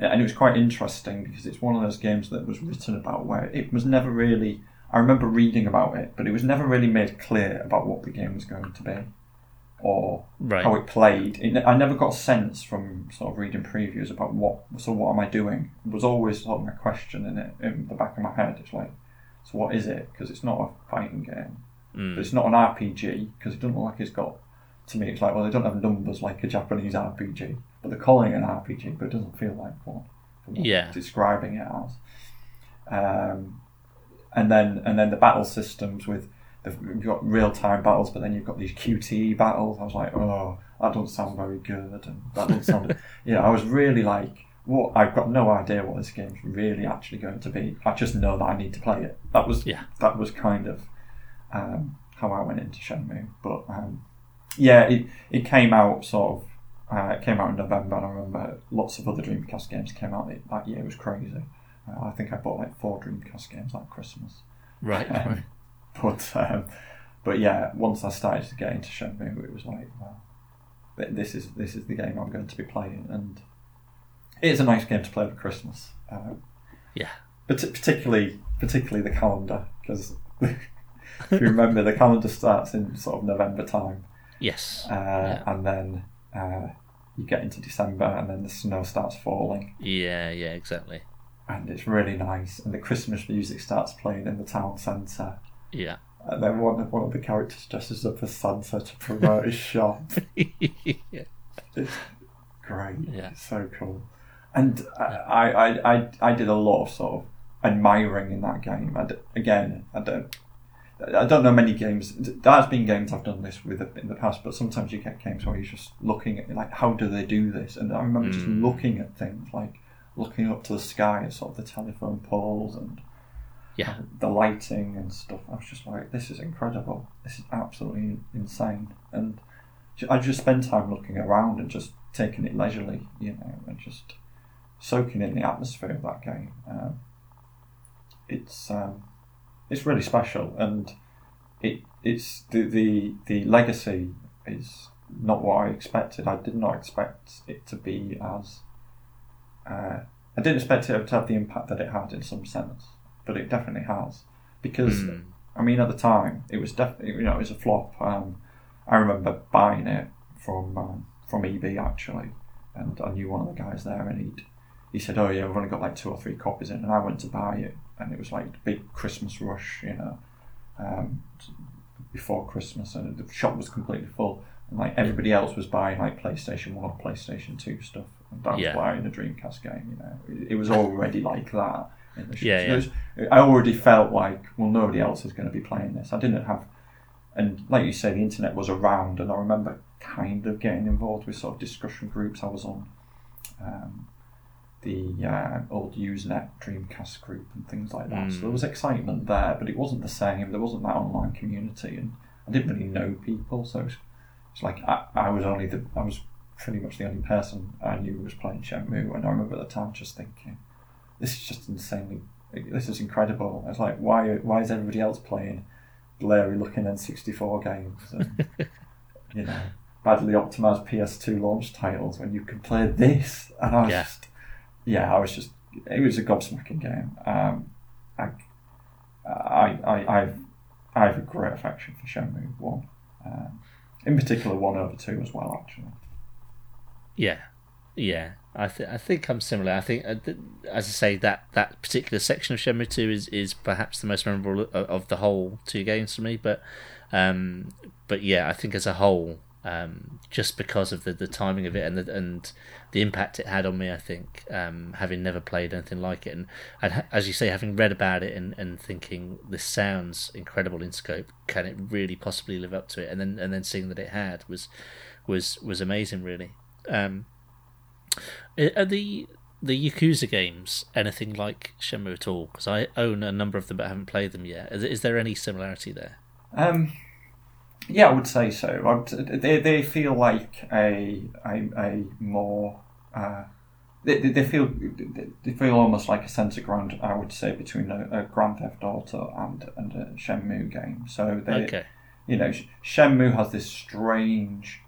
and it was quite interesting because it's one of those games that was written about where it was never really. I remember reading about it, but it was never really made clear about what the game was going to be, or Right. how it played. It, I never got a sense from sort of reading previews about what. So what am I doing? It was always sort of my question in it in the back of my head. It's like, so what is it? Because it's not a fighting game. Mm. But it's not an RPG because it doesn't look like it's got. To me, it's like well, they don't have numbers like a Japanese RPG, but they're calling it an RPG, but it doesn't feel like one. what Yeah. describing it as. Um, and then and then the battle systems with you've got real time battles, but then you've got these QTE battles. I was like, oh, that doesn't sound very good, and that doesn't sound. you know, I was really like, what? I've got no idea what this game's really actually going to be. I just know that I need to play it. That was Yeah. that was kind of um, how I went into Shenmue. But um, yeah, it it came out sort of. Uh, it came out in November, and I remember lots of other Dreamcast games came out that year. It was crazy. Uh, I think I bought like four Dreamcast games at Christmas. Right. Um, right. But um, but yeah, once I started to get into Shenmue, it was like, well, this is this is the game I'm going to be playing, and it is a nice game to play for Christmas. Uh, Yeah. but particularly particularly the calendar because if you remember the calendar starts in sort of November time, Yes. uh, Yeah. and then uh, you get into December, and then the snow starts falling, Yeah. Yeah. Exactly. and it's really nice, and the Christmas music starts playing in the town centre. Yeah. And then one of, one of the characters dresses up as Santa to promote his shop. yeah. It's great. Yeah. It's so cool. And I, I, I, I did a lot of sort of admiring in that game. I d again, I don't. I don't know many games. There has been games I've done this with in the past, but sometimes you get games where you're just looking at like, how do they do this? And I remember just Mm. looking at things like looking up to the sky at sort of the telephone poles and Yeah. the lighting and stuff. I was just like, this is incredible. This is absolutely insane. And I just spend time looking around and just taking it leisurely, you know, and just soaking in the atmosphere of that game. Um, it's um, it's really special, and it it's the, the the legacy is not what I expected. I did not expect it to be as. Uh, I didn't expect it to have the impact that it had in some sense, but it definitely has. Because Mm. I mean, at the time, it was definitely you know it was a flop. Um, I remember buying it from um, from EB actually, and I knew one of the guys there, and he he said, "Oh yeah, we've only got like two or three copies in," and I went to buy it, and it was like the big Christmas rush, you know, um, before Christmas, and the shop was completely full, and like everybody else was buying like PlayStation One or PlayStation Two stuff, and I was Yeah. buying a Dreamcast game. You know, it, it was already like that in the shop. Yeah, So yeah. it was- I already felt like, well, nobody else is going to be playing this. I didn't have, and like you say, the internet was around, and I remember kind of getting involved with sort of discussion groups. I was on um, the uh, old Usenet Dreamcast group and things like that. So Mm. there was excitement there, but it wasn't the same. There wasn't that online community, and I didn't really know people. So it's, it's like I, I was only the I was pretty much the only person I knew was playing Shenmue, and I remember at the time just thinking, this is just insanely. This is incredible. I was like, why? Why is everybody else playing blurry looking N64 games? And, you know, badly optimized PS2 launch titles when you can play this. And I was Yeah. just, yeah, I was just, it was a gobsmacking game. Um, I, I, I, I've, I have a great affection for Shenmue 1. Um, in particular, 1 over 2 as well, actually. Yeah. Yeah, I think I think I'm similar. I think, uh, th- as I say, that that particular section of Shenmue Two is, is perhaps the most memorable of, of the whole two games for me. But um, but yeah, I think as a whole, um, just because of the, the timing of it and the, and the impact it had on me, I think um, having never played anything like it, and, and as you say, having read about it and, and thinking this sounds incredible in scope, can it really possibly live up to it? And then and then seeing that it had was was was amazing, really. Um, are the the Yakuza games anything like Shenmue at all? Because I own a number of them but haven't played them yet. Is, there any similarity there? Um, yeah, I would say so. they they feel like a a, a more uh, they, they feel they feel almost like a sense of ground. I would say between a, a Grand Theft Auto and and a Shenmue game. So they, okay. you know, Shenmue has this strange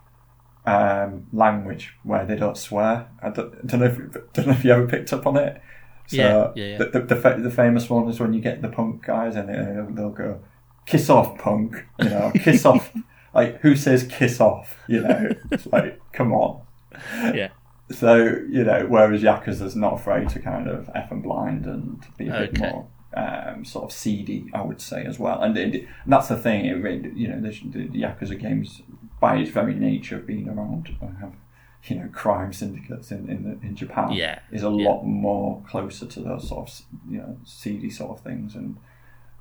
um, language where they don't swear. I don't, don't, know if don't know if you ever picked up on it. So yeah, yeah, yeah. The, the, the, the, famous one is when you get the punk guys and they'll go, "Kiss off, punk," you know, "Kiss off." Like who says "kiss off"? You know, it's like come on. Yeah. So you know, whereas Yakuza's not afraid to kind of f and blind and be a bit more um, sort of seedy, I would say as well. And, it, and that's the thing. It, you know, the, the Yakuza games by its very nature of being around have you know crime syndicates in in, in Japan yeah. is a yeah. lot more closer to those sort of you know seedy sort of things and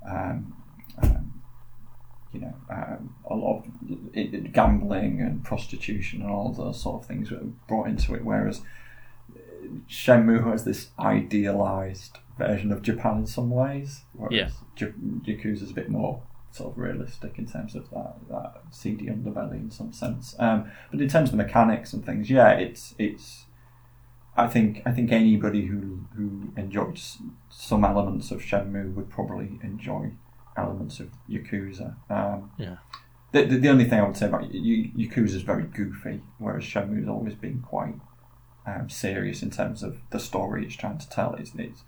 um, um, you know um, a lot of it, it, gambling and prostitution and all those sort of things were brought into it whereas Shenmue has this idealized version of Japan in some ways whereas yeah. Yakuza is a bit more sort of realistic in terms of that that seedy underbelly in some sense. Um, but in terms of the mechanics and things, yeah, it's it's. I think I think anybody who who enjoys some elements of Shenmue would probably enjoy elements of Yakuza. Um, yeah. The, the, the, only thing I would say about Yakuza is very goofy, whereas Shenmue has always been quite um, serious in terms of the story it's trying to tell. It's, it's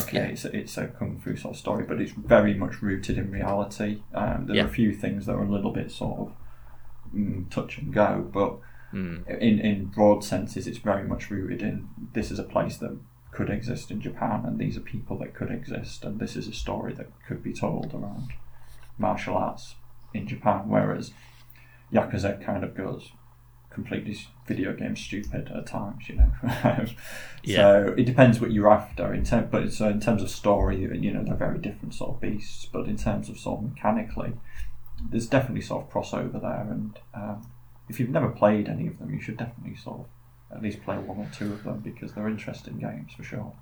okay, yeah. it's, a, it's a kung fu sort of story, but it's very much rooted in reality. Um, there yeah. are a few things that are a little bit sort of mm, touch and go, but mm. in in broad senses, it's very much rooted in this is a place that could exist in Japan, and these are people that could exist, and this is a story that could be told around martial arts in Japan. Whereas Yakuza kind of goes completely video game stupid at times, you know. yeah. So it depends what you're after. In term, but so in terms of story, you know, they're very different sort of beasts. But in terms of sort of mechanically, there's definitely sort of crossover there. And um, if you've never played any of them, you should definitely sort of at least play one or two of them because they're interesting games for sure.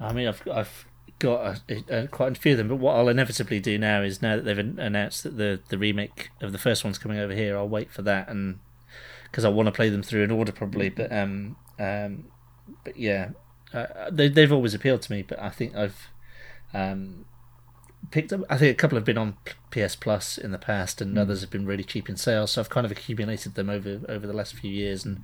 I mean, I've I've got a, a, quite a few of them, but what I'll inevitably do now is now that they've announced that the the remake of the first one's coming over here, I'll wait for that and because I want to play them through in order probably. But um, um, but yeah, uh, they they've always appealed to me. But I think I've um, picked up. I think a couple have been on PS Plus in the past, and mm. others have been really cheap in sales. So I've kind of accumulated them over over the last few years, and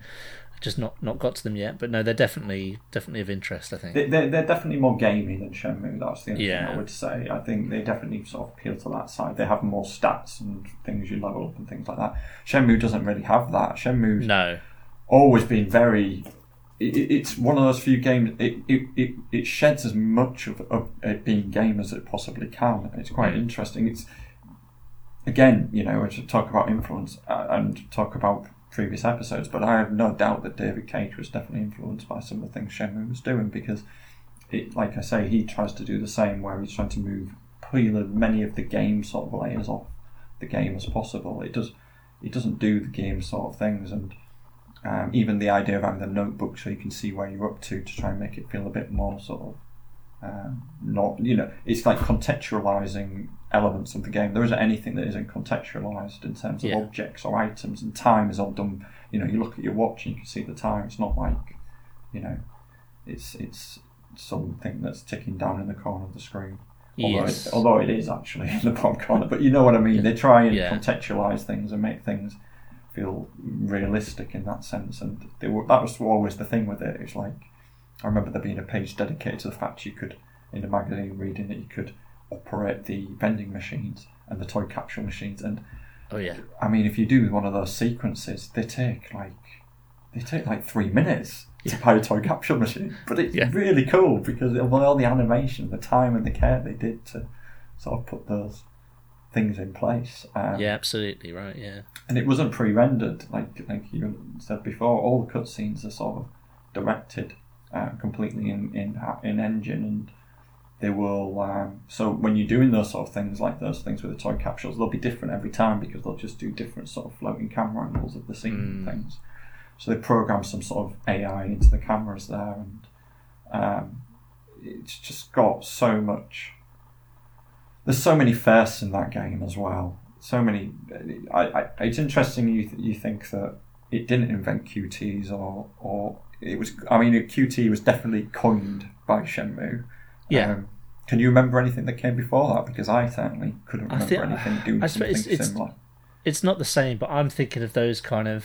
just not not got to them yet. But no, they're definitely definitely of interest. I think they, are they're definitely more gaming than Shenmue. That's the only yeah. thing I would say. I think they definitely sort of appeal to that side. They have more stats and things you level up and things like that. Shenmue doesn't really have that. Shenmue's no always been very. It, it's one of those few games. It, it, it, it sheds as much of, of it being game as it possibly can. It's quite mm. interesting. It's again, you know, to talk about influence uh, and talk about previous episodes, but I have no doubt that David Cage was definitely influenced by some of the things Shenmue was doing because, it, like I say, he tries to do the same where he's trying to move peel as many of the game sort of layers off the game as possible. It does, it doesn't do the game sort of things, and um, even the idea of having the notebook so you can see where you're up to to try and make it feel a bit more sort of um, not you know it's like contextualizing elements of the game. There isn't anything that isn't contextualized in terms of yeah. objects or items, and time is all done. You know, you look at your watch and you can see the time. It's not like you know, it's it's something that's ticking down in the corner of the screen. Although, yes. it, although it is actually in the bottom corner, but you know what I mean. They try and yeah. contextualize things and make things feel realistic in that sense, and were, that was always the thing with it. It's like I remember there being a page dedicated to the fact you could, in a magazine reading that you could operate the vending machines and the toy capsule machines. And oh yeah, I mean, if you do one of those sequences, they take like they take like three minutes to buy a toy capsule machine, but it's Yeah. really cool because of all the animation, the time and the care they did to sort of put those things in place. Um, Yeah, absolutely right. Yeah. and it wasn't pre-rendered like like you said before. All the cutscenes are sort of directed uh, completely in in in engine, and they will. Um, so when you're doing those sort of things, like those things with the toy capsules, they'll be different every time because they'll just do different sort of floating camera angles of the scene and Mm. things. So they program some sort of AI into the cameras there, and um, it's just got so much. There's so many firsts in that game as well. So many. I, I, it's interesting you you think that it didn't invent QTs or or it was. I mean, QT was definitely coined by Shenmue. Yeah. Um, can you remember anything that came before that? Because I certainly couldn't I remember think- anything doing I something suppose it's- similar. It's not the same, but I'm thinking of those kind of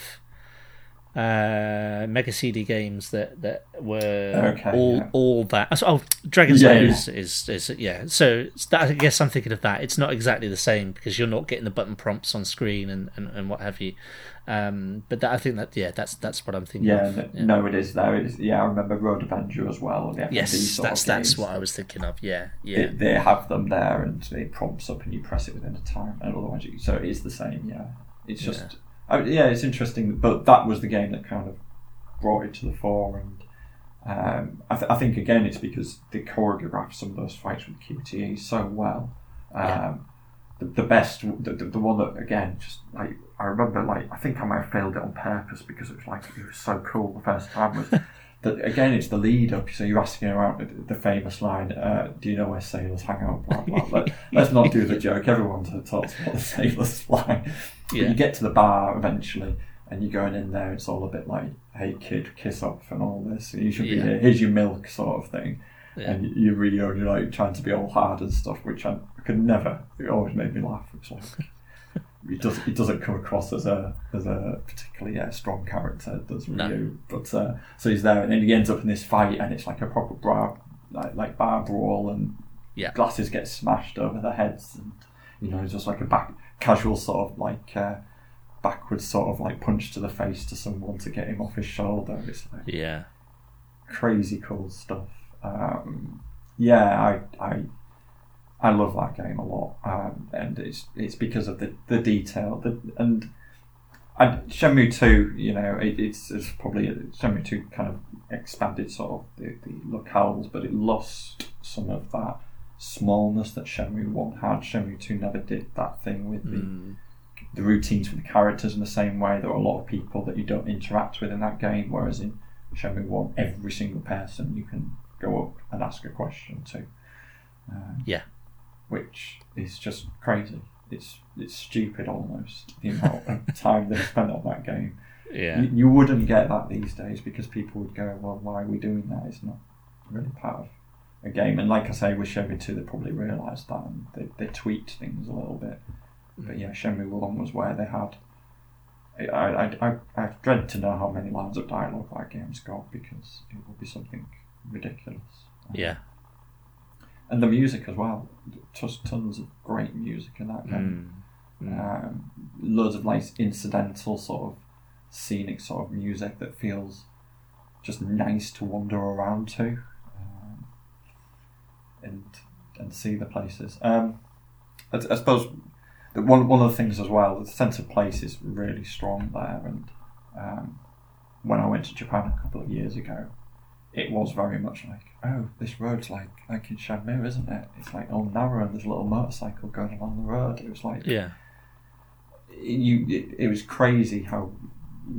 uh, Mega CD games that that were Okay, all yeah. all that. so- Oh, Dragon's Yeah, Lair yeah. is, is is yeah. So that, I guess I'm thinking of that. It's not exactly the same because you're not getting the button prompts on screen and, and, and what have you. Um, but that, I think that yeah, that's that's what I'm thinking. Yeah, of. n- no, it is there. It is, yeah, I remember Road Avenger as well. Yes, that's that's what I was thinking of. Yeah, They, yeah, they have them there, and it prompts up, and you press it within a time, and otherwise, you, so it is the same. Yeah, it's just, I, yeah, it's interesting. But that was the game that kind of brought it to the fore, and um, I, th- I think again, it's because they choreographed some of those fights with QTE so well. Um, Yeah. the, the best, the, the, the one that again, just like I remember, like I think I might have failed it on purpose because it was like it was so cool the first time was. That again, it's the lead up. So you're asking around the, the famous line, uh, "Do you know where sailors hang out?" Blah, blah. Let, let's not do the joke. Everyone talks about the sailors fly. But you get to the bar eventually, and you're going in there. It's all a bit like, "Hey kid, kiss off," and all this. You should be Yeah. here. Here's your milk, sort of thing. Yeah. And you're really only like trying to be all hard and stuff, which I, I could never. It always made me laugh. It's like. It doesn't. It doesn't come across as a as a particularly uh, strong character. Does No. Ryo? But uh, so he's there, and then he ends up in this fight, and it's like a proper bar, like like bar brawl, and Yeah. glasses get smashed over their heads, and you know, it's just like a back casual sort of like uh, backwards sort of like punch to the face to someone to get him off his shoulder. It's like yeah, crazy cool stuff. Um, yeah, I, I I love that game a lot, um, and it's it's because of the the detail the, and. And Shenmue Two, you know, it, it's, it's probably Shenmue Two kind of expanded sort of the, the locales, but it lost some of that smallness that Shenmue One had. Shenmue Two never did that thing with the Mm. the routines for the characters in the same way. There are a lot of people that you don't interact with in that game, whereas in Shenmue One, every single person you can go up and ask a question to. Um, Yeah. which is just crazy. It's it's stupid almost the amount of time they spent on that game. yeah, You, you wouldn't get that these days because people would go, "Well, why are we doing that? It's not really part of a game." And like I say, with Shenmue Two, they probably realised that and they, they tweaked things a little bit. But yeah, Shenmue One was where they had. I, I, I, I dread to know how many lines of dialogue that game's got because it will be something ridiculous. yeah. And the music as well. Just tons of great music in that game. Mm. Mm. Um, loads of like incidental sort of scenic sort of music that feels just nice to wander around to and and see the places. Um, I, I suppose that one one of the things as well, the sense of place is really strong there. And um, when I went to Japan a couple of years ago, it was very much like, oh, this road's like like in Shenmue, isn't it? It's like all narrow and there's a little motorcycle going along the road. It was like Yeah, you it, it was crazy how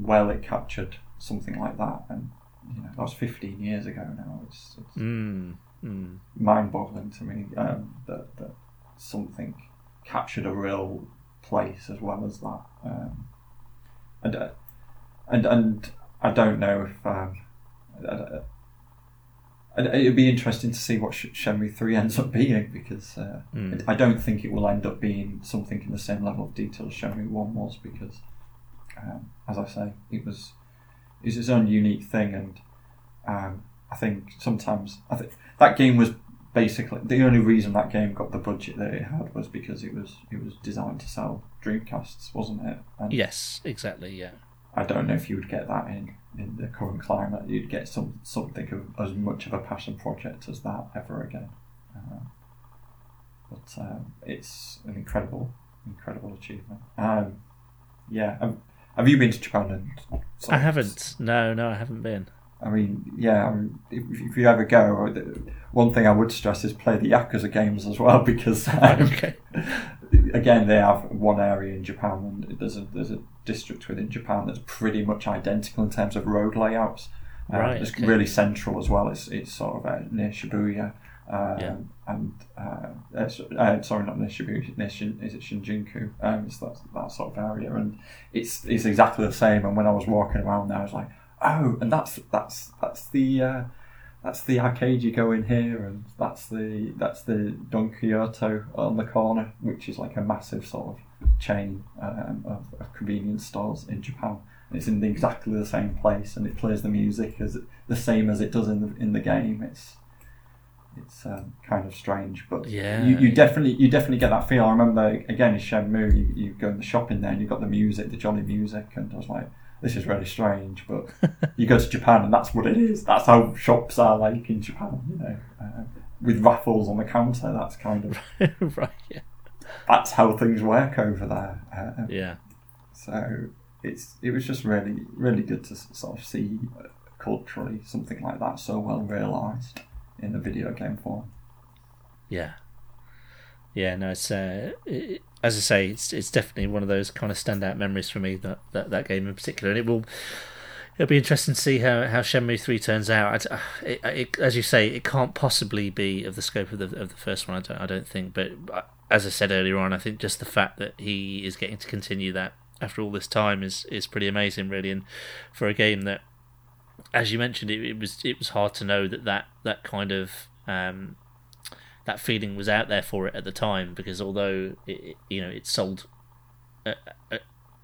well it captured something like that and you know that was 15 years ago now it's, it's mm. Mm. mind-boggling to me um, that, that something captured a real place as well as that um, and uh, and and I don't know if um, it'd be interesting to see what Sh- Shenmue 3 ends up being because uh, Mm. I don't think it will end up being something in the same level of detail as Shenmue 1 was because, um, as I say, it was it's its own unique thing and um, I think sometimes I think that game was basically the only reason that game got the budget that it had was because it was it was designed to sell Dreamcasts, wasn't it? And Yes, exactly. Yeah, I don't know if you would get that in in the current climate, you'd get some something of as much of a passion project as that ever again. Uh, but um, it's an incredible, incredible achievement. Um, yeah, um, have you been to Japan? And I haven't. No, no, I haven't been. I mean, yeah, I mean, if, if, you ever go, one thing I would stress is play the Yakuza games as well because um, okay. again they have one area in Japan and there's a there's a district within Japan that's pretty much identical in terms of road layouts. Um, right, it's okay. really central as well. It's it's sort of uh, near Shibuya. Um, yeah. And uh, uh, sorry, not near Shibuya. Near Shin, is it Shinjuku? Um, it's that that sort of area, and it's it's exactly the same. And when I was walking around there, I was like, oh, and that's that's that's the uh, that's the arcade you go in here, and that's the that's the Don Quijote on the corner, which is like a massive sort of chain um, of, of, convenience stores in Japan. And it's in exactly the same place, and it plays the music as the same as it does in the in the game. It's it's um, kind of strange, but yeah, you, you definitely you definitely get that feel. I remember again in Shenmue, you, you go in the shop in there and you've got the music, the jolly music, and I was like, this is really strange, but you go to Japan and that's what it is. That's how shops are like in Japan, you know, uh, with raffles on the counter. That's kind of right. Yeah, that's how things work over there. Uh, yeah. So it's it was just really really good to sort of see uh, culturally something like that so well realised in a video game form. Yeah. Yeah, no, it's uh, it, as I say, it's it's definitely one of those kind of standout memories for me that that, that game in particular, and it will. It'll be interesting to see how, how Shenmue three turns out. It, it, as you say, it can't possibly be of the scope of the of the first one. I don't I don't think. But uh, as I said earlier on, I think just the fact that he is getting to continue that after all this time is is pretty amazing, really. And for a game that, as you mentioned, it, it was it was hard to know that that that kind of um, that feeling was out there for it at the time because although it, you know it sold uh, uh,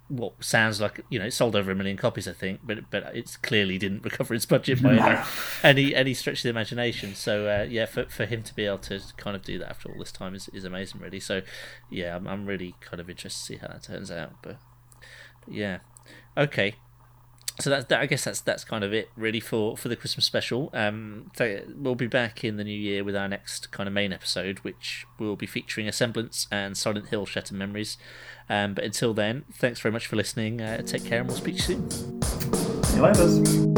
what sounds like you know it sold over a million copies I think but but it clearly didn't recover its budget by any, any, any stretch of the imagination. So uh, yeah for for him to be able to kind of do that after all this time is, is amazing really. So yeah I'm, I'm really kind of interested to see how that turns out but, but yeah. Okay so that's that, I guess that's that's kind of it really for for the Christmas special. Um, so we'll be back in the new year with our next kind of main episode, which will be featuring Asemblance and Silent Hill Shattered Memories. Um, but until then, thanks very much for listening. Uh, take care, and we'll speak soon. See you later.